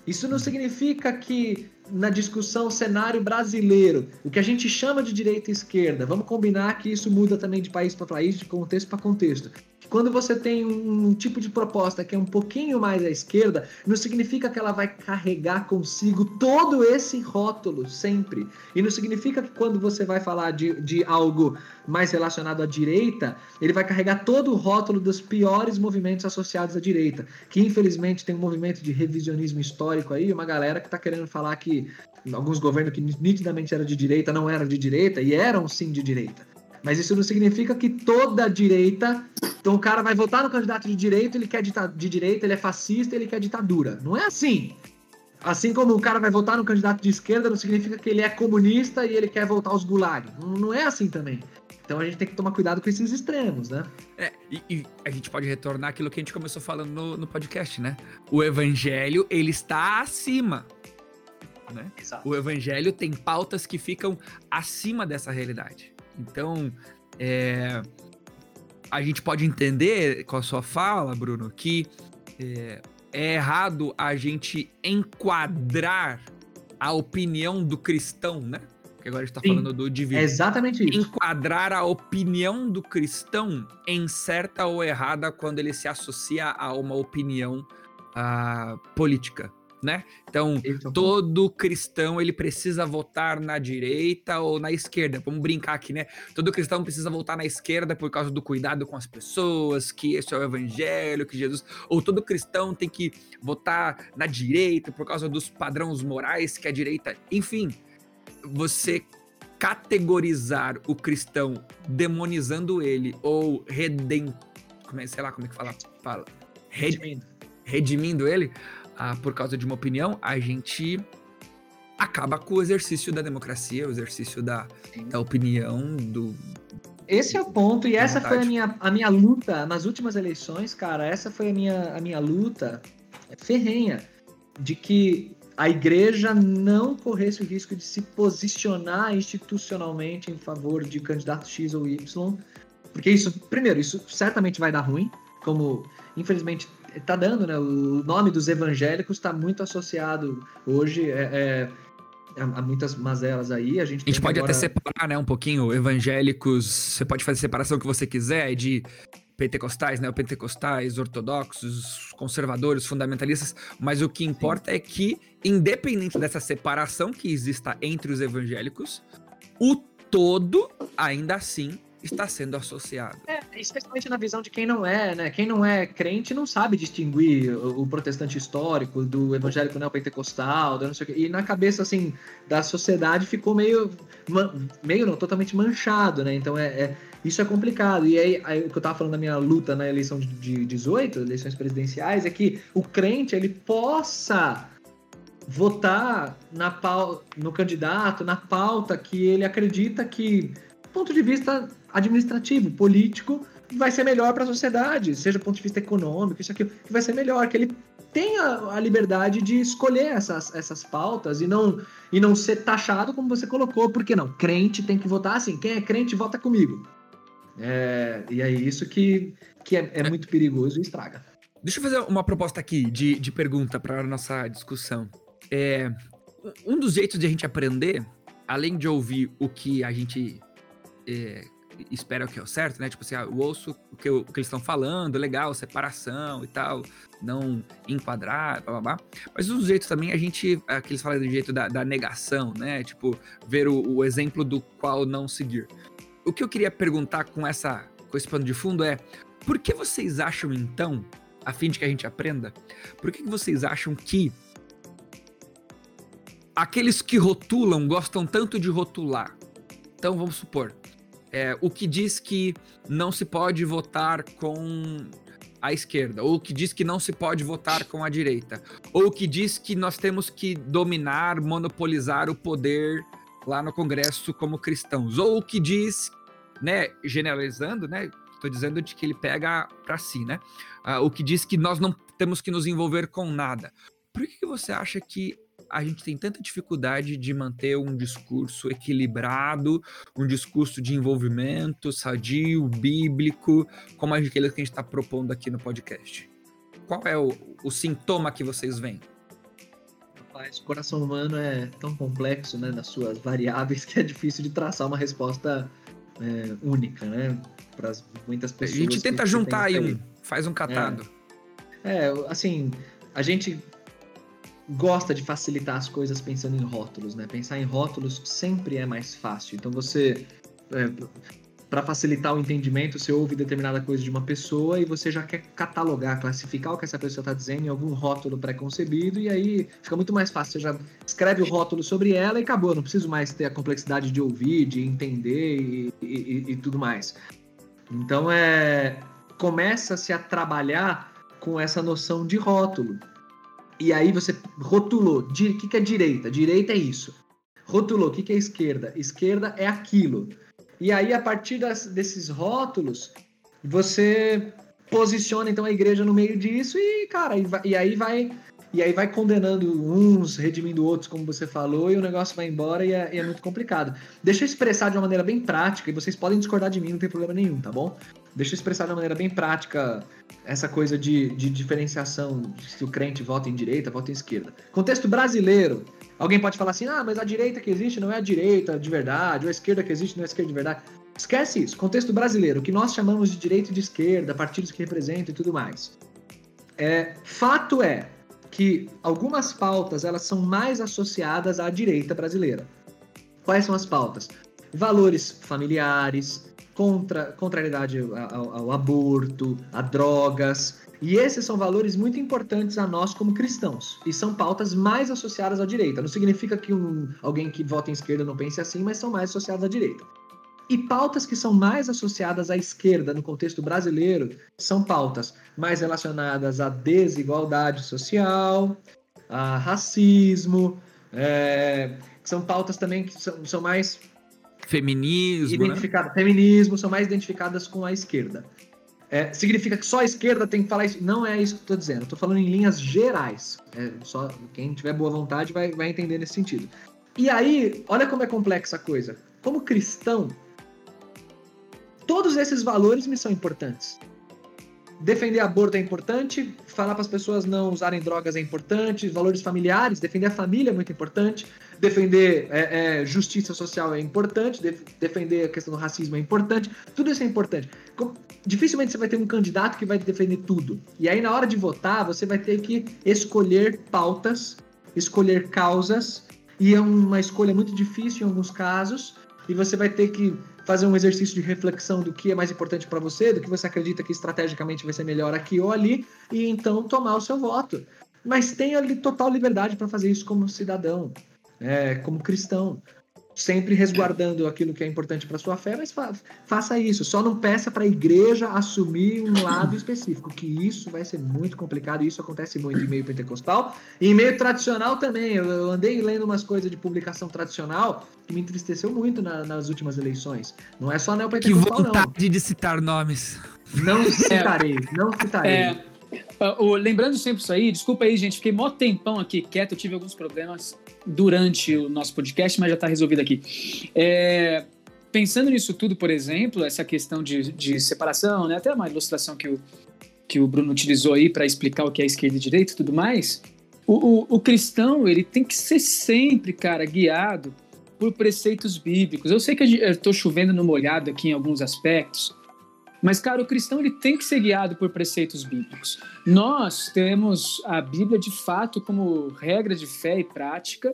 Isso não significa que na discussão cenário brasileiro, o que a gente chama de direita e esquerda, vamos combinar que isso muda também de país para país, de contexto para contexto. Quando você tem um tipo de proposta que é um pouquinho mais à esquerda, não significa que ela vai carregar consigo todo esse rótulo sempre. E não significa que quando você vai falar de, de algo mais relacionado à direita, ele vai carregar todo o rótulo dos piores movimentos associados à direita. Que infelizmente tem um movimento de revisionismo histórico aí, uma galera que está querendo falar que alguns governos que nitidamente eram de direita não eram de direita e eram sim de direita. Mas isso não significa que toda direita. Então o cara vai votar no candidato de direita, ele quer de direita, ele é fascista, ele quer ditadura. Não é assim. Assim como o cara vai votar no candidato de esquerda, não significa que ele é comunista e ele quer voltar aos gulags. Não é assim também. Então a gente tem que tomar cuidado com esses extremos, né? É, e, e a gente pode retornar aquilo que a gente começou falando no, no podcast, né? O evangelho, ele está acima. Né? O evangelho tem pautas que ficam acima dessa realidade. Então, é, a gente pode entender com a sua fala, Bruno, que é, é errado a gente enquadrar a opinião do cristão, né? Porque agora a gente tá Sim, falando do divino. É exatamente isso. Enquadrar a opinião do cristão em certa ou errada quando ele se associa a uma opinião uh, política né? Então, todo cristão ele precisa votar na direita ou na esquerda. Vamos brincar aqui, né? Todo cristão precisa votar na esquerda por causa do cuidado com as pessoas, que esse é o evangelho, que Jesus. Ou todo cristão tem que votar na direita por causa dos padrões morais que a direita. Enfim, você categorizar o cristão demonizando ele ou redem, como é, sei lá como é que fala, fala redimindo, redimindo ele, ah, por causa de uma opinião, a gente acaba com o exercício da democracia, o exercício da, da opinião, do. Esse é o ponto, e essa vontade. foi a minha, a minha luta nas últimas eleições, cara. Essa foi a minha, a minha luta ferrenha de que a igreja não corresse o risco de se posicionar institucionalmente em favor de candidato X ou Y, porque isso, primeiro, isso certamente vai dar ruim, como infelizmente tá dando, né? O nome dos evangélicos está muito associado hoje é, é, a muitas mazelas aí. A gente, a gente pode agora... até separar, né, um pouquinho evangélicos. Você pode fazer a separação que você quiser de pentecostais, né, pentecostais, ortodoxos, conservadores, fundamentalistas, mas o que importa Sim. é que, independente dessa separação que exista entre os evangélicos, o todo ainda assim está sendo associado. É, especialmente na visão de quem não é, né? Quem não é crente não sabe distinguir o, protestante histórico do evangélico neopentecostal, do não sei o quê. E na cabeça, assim, da sociedade ficou meio, meio não, totalmente manchado, né? Então é, é isso é complicado. E aí, aí, o que eu tava falando da minha luta na eleição de, de 18, eleições presidenciais, é que o crente, ele possa votar na pau, no candidato, na pauta que ele acredita que, ponto de vista administrativo, político, vai ser melhor para a sociedade, seja do ponto de vista econômico, isso aqui, que vai ser melhor, que ele tenha a liberdade de escolher essas, essas pautas e não, e não ser taxado como você colocou, porque não, crente tem que votar assim, quem é crente vota comigo. É, e é isso que, que é, é muito perigoso e estraga. Deixa eu fazer uma proposta aqui de, de pergunta para nossa discussão. É, um dos jeitos de a gente aprender, além de ouvir o que a gente é, espera que é o certo, né? Tipo assim, ah, eu ouço o que, o que eles estão falando, legal, separação e tal, não enquadrar, blá blá blá. Mas um jeito também a gente, é, que eles falam do jeito da, da negação, né? Tipo, ver o, o, exemplo do qual não seguir. O que eu queria perguntar com essa com esse pano de fundo é por que vocês acham então, a fim de que a gente aprenda, por que, que vocês acham que aqueles que rotulam gostam tanto de rotular? Então vamos supor, é, o que diz que não se pode votar com a esquerda, ou que diz que não se pode votar com a direita, ou que diz que nós temos que dominar, monopolizar o poder lá no Congresso como cristãos, ou o que diz, né, generalizando, né, Estou dizendo de que ele pega para si, né? Uh, o que diz que nós não temos que nos envolver com nada. Por que, que você acha que a gente tem tanta dificuldade de manter um discurso equilibrado, um discurso de envolvimento sadio, bíblico, como aquele que a gente está propondo aqui no podcast? Qual é o, o sintoma que vocês veem? Rapaz, o coração humano é tão complexo, né, nas suas variáveis, que é difícil de traçar uma resposta é, única, né, para muitas pessoas. A gente tenta juntar aí um, faz um catado. É, é, assim, a gente gosta de facilitar as coisas pensando em rótulos, né? Pensar em rótulos sempre é mais fácil. Então você é, para facilitar o entendimento, você ouve determinada coisa de uma pessoa e você já quer catalogar, classificar o que essa pessoa está dizendo em algum rótulo pré-concebido, e aí fica muito mais fácil. Você já escreve o rótulo sobre ela e acabou. Não preciso mais ter a complexidade de ouvir, de entender e, e, e tudo mais. Então é começa-se a trabalhar com essa noção de rótulo. E aí você rotulou. O que, que é direita? Direita é isso. Rotulou. O que, que é esquerda? Esquerda é aquilo. E aí, a partir das, desses rótulos, você posiciona então a igreja no meio disso e, cara, e, vai, e aí vai. E aí vai condenando uns, redimindo outros, como você falou, e o negócio vai embora e é, e é muito complicado. Deixa eu expressar de uma maneira bem prática, e vocês podem discordar de mim, não tem problema nenhum, tá bom? Deixa eu expressar de uma maneira bem prática essa coisa de, de diferenciação, se o crente vota em direita, vota em esquerda. Contexto brasileiro, alguém pode falar assim, ah, mas a direita que existe não é a direita de verdade, ou a esquerda que existe não é a esquerda de verdade. Esquece isso, contexto brasileiro, o que nós chamamos de direita e de esquerda, partidos que representam e tudo mais. É, fato é que algumas pautas elas são mais associadas à direita brasileira. Quais são as pautas? Valores familiares, contra, contrariedade ao, ao aborto, a drogas. E esses são valores muito importantes a nós como cristãos. E são pautas mais associadas à direita. Não significa que um, alguém que vota em esquerda não pense assim, mas são mais associadas à direita. E pautas que são mais associadas à esquerda no contexto brasileiro são pautas mais relacionadas à desigualdade social, a racismo, é, são pautas também que são, são mais Feminismo. Né? Feminismo são mais identificadas com a esquerda. É, significa que só a esquerda tem que falar isso. Não é isso que eu estou dizendo. Estou falando em linhas gerais. É, só quem tiver boa vontade vai, vai entender nesse sentido. E aí, olha como é complexa a coisa. Como cristão, todos esses valores me são importantes defender aborto é importante, falar para as pessoas não usarem drogas é importante, valores familiares, defender a família é muito importante, defender é, é, justiça social é importante, def defender a questão do racismo é importante, tudo isso é importante. Como, dificilmente você vai ter um candidato que vai defender tudo. E aí, na hora de votar, você vai ter que escolher pautas, escolher causas, e é uma escolha muito difícil em alguns casos, e você vai ter que fazer um exercício de reflexão do que é mais importante para você, do que você acredita que estrategicamente vai ser melhor aqui ou ali, e então tomar o seu voto. Mas tenha total liberdade para fazer isso como cidadão, é, como cristão sempre resguardando aquilo que é importante para sua fé, mas fa faça isso. Só não peça para a igreja assumir um lado específico, que isso vai ser muito complicado. E isso acontece muito em meio pentecostal e em meio tradicional também. Eu, eu andei lendo umas coisas de publicação tradicional que me entristeceu muito na, nas últimas eleições. Não é só neopentecostal, não. Que vontade não. de citar nomes. Não citarei, não citarei. É. Uh, lembrando sempre isso aí, desculpa aí, gente, fiquei mó tempão aqui quieto, eu tive alguns problemas durante o nosso podcast, mas já está resolvido aqui. É, pensando nisso tudo, por exemplo, essa questão de, de separação, né, até uma ilustração que o, que o Bruno utilizou aí para explicar o que é esquerda e direita e tudo mais, o, o, o cristão ele tem que ser sempre, cara, guiado por preceitos bíblicos. Eu sei que eu estou chovendo no molhado aqui em alguns aspectos, mas, cara, o cristão ele tem que ser guiado por preceitos bíblicos. Nós temos a Bíblia de fato como regra de fé e prática.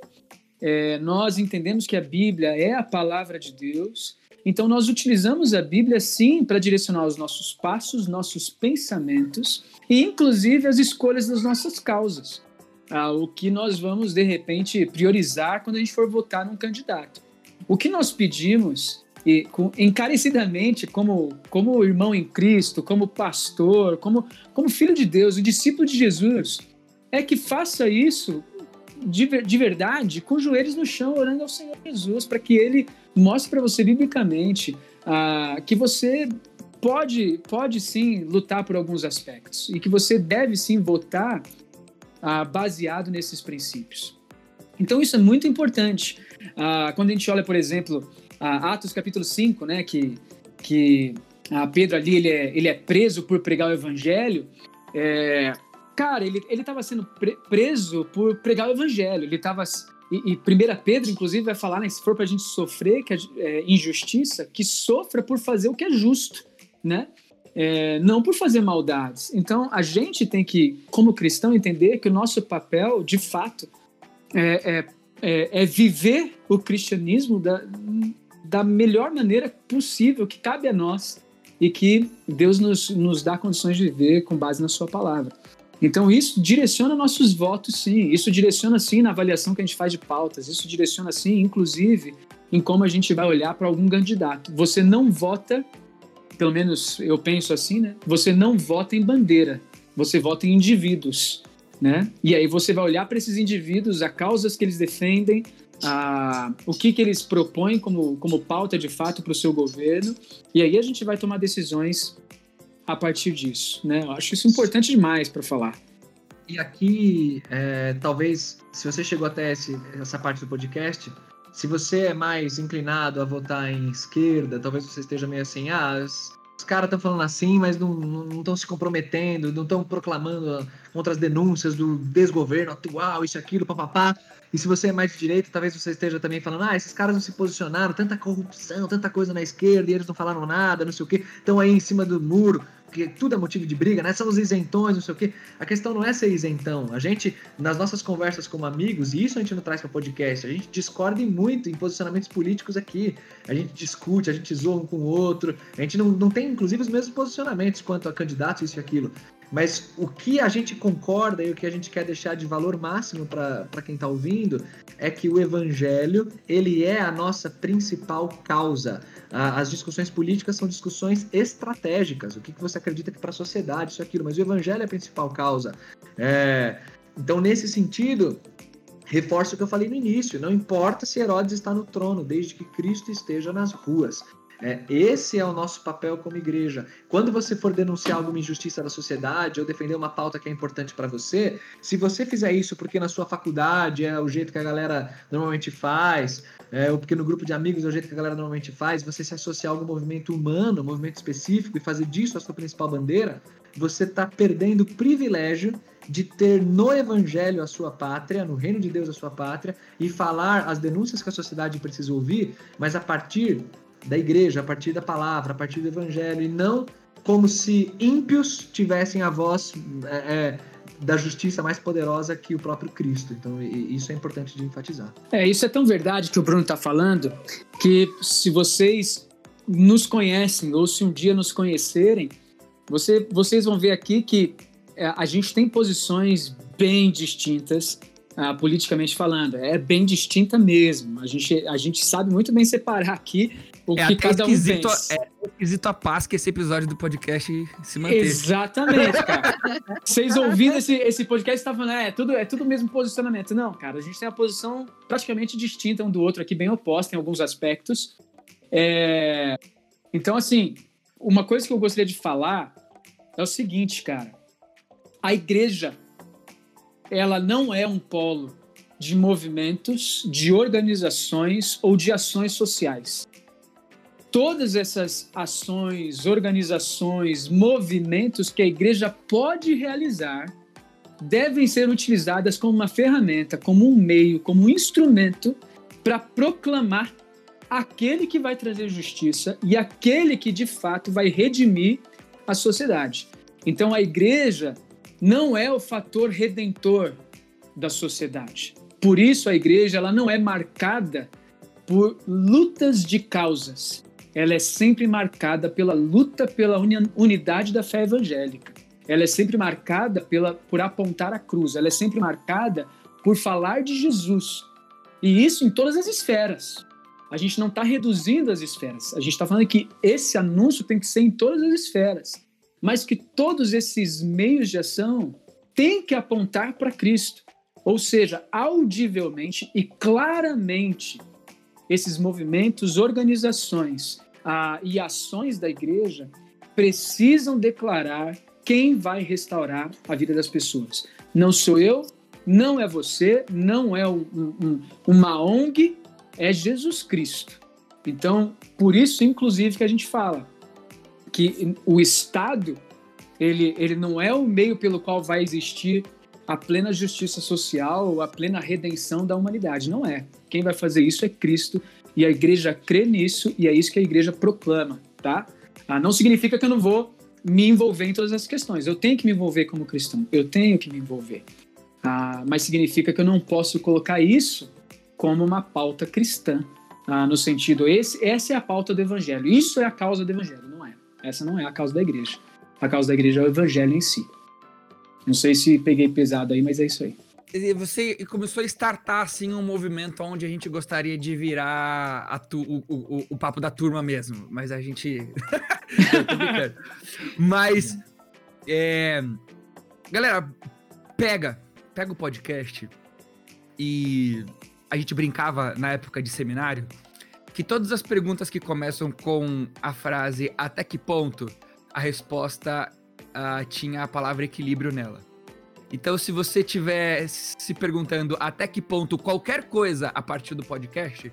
É, nós entendemos que a Bíblia é a palavra de Deus. Então, nós utilizamos a Bíblia, sim, para direcionar os nossos passos, nossos pensamentos e, inclusive, as escolhas das nossas causas. Ah, o que nós vamos, de repente, priorizar quando a gente for votar num candidato. O que nós pedimos e com, encarecidamente como, como irmão em Cristo, como pastor, como, como filho de Deus, o discípulo de Jesus, é que faça isso de, de verdade, com joelhos no chão, orando ao Senhor Jesus, para que Ele mostre para você biblicamente ah, que você pode, pode sim lutar por alguns aspectos e que você deve sim votar ah, baseado nesses princípios. Então isso é muito importante. Ah, quando a gente olha, por exemplo, Atos capítulo 5, né, que, que Pedro ali ele é, ele é preso por pregar o evangelho, é, cara, ele estava sendo pre preso por pregar o evangelho, ele estava e, e 1 Pedro, inclusive, vai falar, né, se for para a gente sofrer que é, injustiça, que sofra por fazer o que é justo, né? É, não por fazer maldades. Então, a gente tem que, como cristão, entender que o nosso papel, de fato, é, é, é, é viver o cristianismo da, da melhor maneira possível que cabe a nós e que Deus nos, nos dá condições de viver com base na Sua palavra. Então, isso direciona nossos votos, sim. Isso direciona, sim, na avaliação que a gente faz de pautas. Isso direciona, sim, inclusive, em como a gente vai olhar para algum candidato. Você não vota, pelo menos eu penso assim, né? Você não vota em bandeira. Você vota em indivíduos, né? E aí você vai olhar para esses indivíduos, as causas que eles defendem, a, o que, que eles propõem como, como pauta de fato para o seu governo. E aí a gente vai tomar decisões a partir disso, né? Eu acho isso importante demais para falar. E aqui, é, talvez, se você chegou até esse, essa parte do podcast, se você é mais inclinado a votar em esquerda, talvez você esteja meio assim, ah, os, os caras estão falando assim, mas não estão se comprometendo, não estão proclamando contra as denúncias do desgoverno atual, isso, aquilo, papapá. E se você é mais de direita, talvez você esteja também falando, ah, esses caras não se posicionaram, tanta corrupção, tanta coisa na esquerda, e eles não falaram nada, não sei o quê, estão aí em cima do muro, porque tudo é motivo de briga, né? São os isentões, não sei o quê. A questão não é ser isentão. A gente, nas nossas conversas como amigos, e isso a gente não traz para podcast, a gente discorda muito em posicionamentos políticos aqui. A gente discute, a gente zoa um com o outro, a gente não, não tem, inclusive, os mesmos posicionamentos quanto a candidatos, isso e aquilo. Mas o que a gente concorda e o que a gente quer deixar de valor máximo para quem está ouvindo é que o evangelho ele é a nossa principal causa. As discussões políticas são discussões estratégicas. O que você acredita que para a sociedade isso aquilo, mas o evangelho é a principal causa. É... Então, nesse sentido, reforço o que eu falei no início: não importa se Herodes está no trono, desde que Cristo esteja nas ruas. É, esse é o nosso papel como igreja. Quando você for denunciar alguma injustiça da sociedade ou defender uma pauta que é importante para você, se você fizer isso porque na sua faculdade é o jeito que a galera normalmente faz, é, ou porque no grupo de amigos é o jeito que a galera normalmente faz, você se associar a algum movimento humano, um movimento específico e fazer disso a sua principal bandeira, você está perdendo o privilégio de ter no evangelho a sua pátria, no reino de Deus a sua pátria, e falar as denúncias que a sociedade precisa ouvir, mas a partir da igreja, a partir da palavra, a partir do evangelho, e não como se ímpios tivessem a voz é, é, da justiça mais poderosa que o próprio Cristo. Então, isso é importante de enfatizar. É, isso é tão verdade que o Bruno está falando, que se vocês nos conhecem, ou se um dia nos conhecerem, você, vocês vão ver aqui que é, a gente tem posições bem distintas, uh, politicamente falando. É bem distinta mesmo. A gente, a gente sabe muito bem separar aqui o é que cada um pensa. É esquisito a paz que esse episódio do podcast se manteve. Exatamente, cara. Vocês ouvindo esse, esse podcast estavam falando, é, é, tudo, é tudo o mesmo posicionamento. Não, cara, a gente tem uma posição praticamente distinta um do outro aqui, bem oposta em alguns aspectos. É... Então, assim, uma coisa que eu gostaria de falar é o seguinte, cara. A igreja, ela não é um polo de movimentos, de organizações ou de ações sociais todas essas ações, organizações, movimentos que a igreja pode realizar devem ser utilizadas como uma ferramenta, como um meio, como um instrumento para proclamar aquele que vai trazer justiça e aquele que de fato vai redimir a sociedade. Então a igreja não é o fator redentor da sociedade. Por isso a igreja ela não é marcada por lutas de causas ela é sempre marcada pela luta pela unidade da fé evangélica. Ela é sempre marcada pela, por apontar a cruz. Ela é sempre marcada por falar de Jesus. E isso em todas as esferas. A gente não está reduzindo as esferas. A gente está falando que esse anúncio tem que ser em todas as esferas. Mas que todos esses meios de ação têm que apontar para Cristo. Ou seja, audivelmente e claramente, esses movimentos, organizações, ah, e ações da igreja precisam declarar quem vai restaurar a vida das pessoas. Não sou eu, não é você, não é um, um, uma ONG, é Jesus Cristo. Então, por isso, inclusive, que a gente fala que o Estado ele, ele não é o meio pelo qual vai existir a plena justiça social, a plena redenção da humanidade. Não é. Quem vai fazer isso é Cristo e a igreja crê nisso e é isso que a igreja proclama, tá? Ah, não significa que eu não vou me envolver em todas as questões. Eu tenho que me envolver como cristão, eu tenho que me envolver. Ah, mas significa que eu não posso colocar isso como uma pauta cristã, ah, no sentido, esse, essa é a pauta do evangelho, isso é a causa do evangelho. Essa não é a causa da igreja. A causa da igreja é o evangelho em si. Não sei se peguei pesado aí, mas é isso aí. Você começou a startar assim um movimento onde a gente gostaria de virar tu, o, o, o, papo da turma mesmo, mas a gente. mas. É... Galera, pega, pega o podcast e a gente brincava na época de seminário que todas as perguntas que começam com a frase até que ponto, a resposta uh, tinha a palavra equilíbrio nela. Então, se você estiver se perguntando até que ponto qualquer coisa a partir do podcast,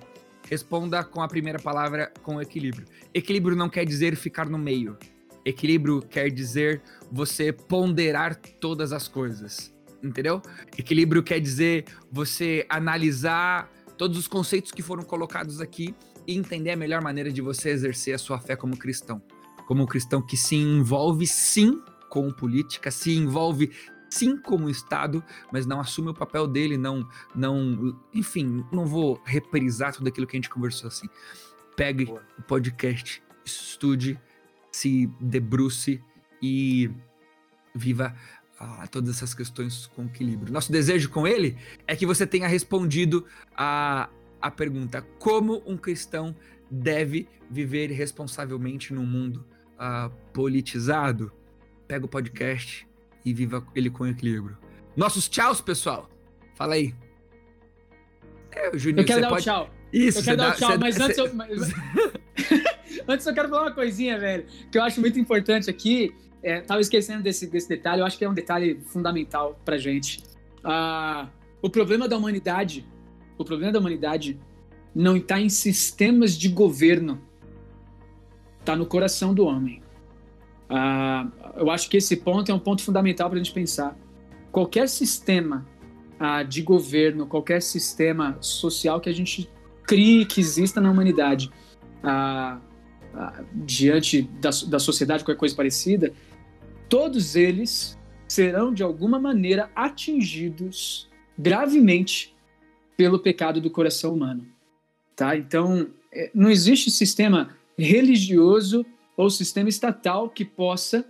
responda com a primeira palavra com equilíbrio. Equilíbrio não quer dizer ficar no meio. Equilíbrio quer dizer você ponderar todas as coisas. Entendeu? Equilíbrio quer dizer você analisar todos os conceitos que foram colocados aqui e entender a melhor maneira de você exercer a sua fé como cristão. Como um cristão que se envolve sim com política, se envolve sim como Estado, mas não assume o papel dele, não, não, enfim, não vou reprisar tudo aquilo que a gente conversou assim. Pegue Boa. o podcast, estude, se debruce e viva ah, todas essas questões com equilíbrio. Nosso desejo com ele é que você tenha respondido a a pergunta: como um cristão deve viver responsavelmente num mundo uh, politizado? Pega o podcast e viva ele com equilíbrio. Nossos tchauz, pessoal. Fala aí. É, Juninho, eu quero dar pode... um tchau. Isso, eu quero dar um tchau, mas antes eu. antes eu quero falar uma coisinha, velho, que eu acho muito importante aqui. É, tava esquecendo desse, desse detalhe, eu acho que é um detalhe fundamental pra gente. Uh, o problema da humanidade o problema da humanidade não está em sistemas de governo, está no coração do homem. Ah, eu acho que esse ponto é um ponto fundamental para a gente pensar. Qualquer sistema ah, de governo, qualquer sistema social que a gente crie que exista na humanidade, ah, diante da, da sociedade, qualquer coisa parecida, todos eles serão de alguma maneira atingidos gravemente pelo pecado do coração humano. Tá? Então, é, não existe sistema religioso ou sistema estatal que possa,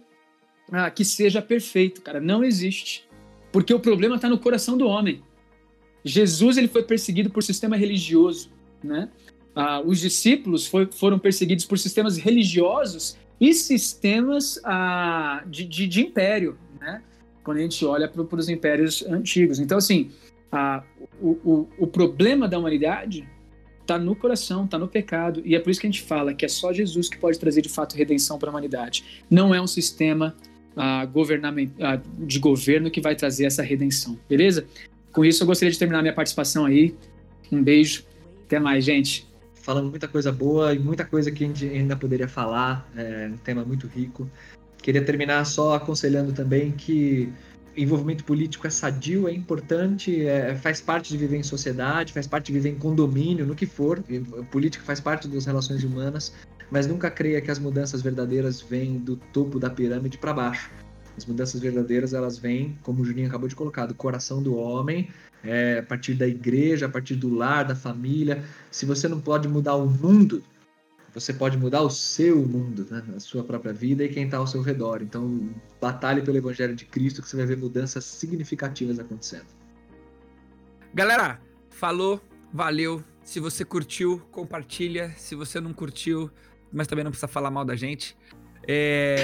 ah, que seja perfeito, cara. Não existe. Porque o problema está no coração do homem. Jesus ele foi perseguido por sistema religioso, né? Ah, os discípulos foi, foram perseguidos por sistemas religiosos e sistemas ah, de, de, de, império, né? Quando a gente olha para os impérios antigos. Então, assim, a, o, o, o problema da humanidade está no coração, está no pecado, e é por isso que a gente fala que é só Jesus que pode trazer de fato redenção para a humanidade. Não é um sistema uh, uh, de governo que vai trazer essa redenção, beleza? Com isso, eu gostaria de terminar minha participação aí. Um beijo, até mais, gente. Falando muita coisa boa e muita coisa que a gente ainda poderia falar, é um tema muito rico. Queria terminar só aconselhando também que envolvimento político é sadio, é importante, é, faz parte de viver em sociedade, faz parte de viver em condomínio, no que for. Política faz parte das relações humanas, mas nunca creia que as mudanças verdadeiras vêm do topo da pirâmide para baixo. As mudanças verdadeiras elas vêm, como o Juninho acabou de colocar, do coração do homem, é, a partir da igreja, a partir do lar, da família. Se você não pode mudar o mundo, você pode mudar o seu mundo, né? a sua própria vida e quem está ao seu redor. Então, batalhe pelo Evangelho de Cristo que você vai ver mudanças significativas acontecendo. Galera, falou, valeu. Se você curtiu, compartilha. Se você não curtiu, mas também não precisa falar mal da gente. É...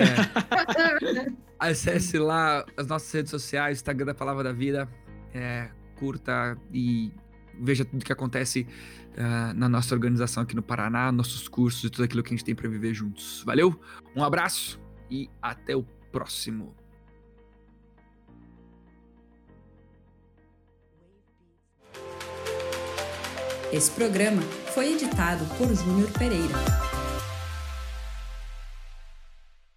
Acesse lá as nossas redes sociais, Instagram da Palavra da Vida. É, curta e veja tudo que acontece uh, na nossa organização aqui no Paraná, nossos cursos e tudo aquilo que a gente tem para viver juntos. Valeu, um abraço e até o próximo. Esse programa foi editado por Júnior Pereira.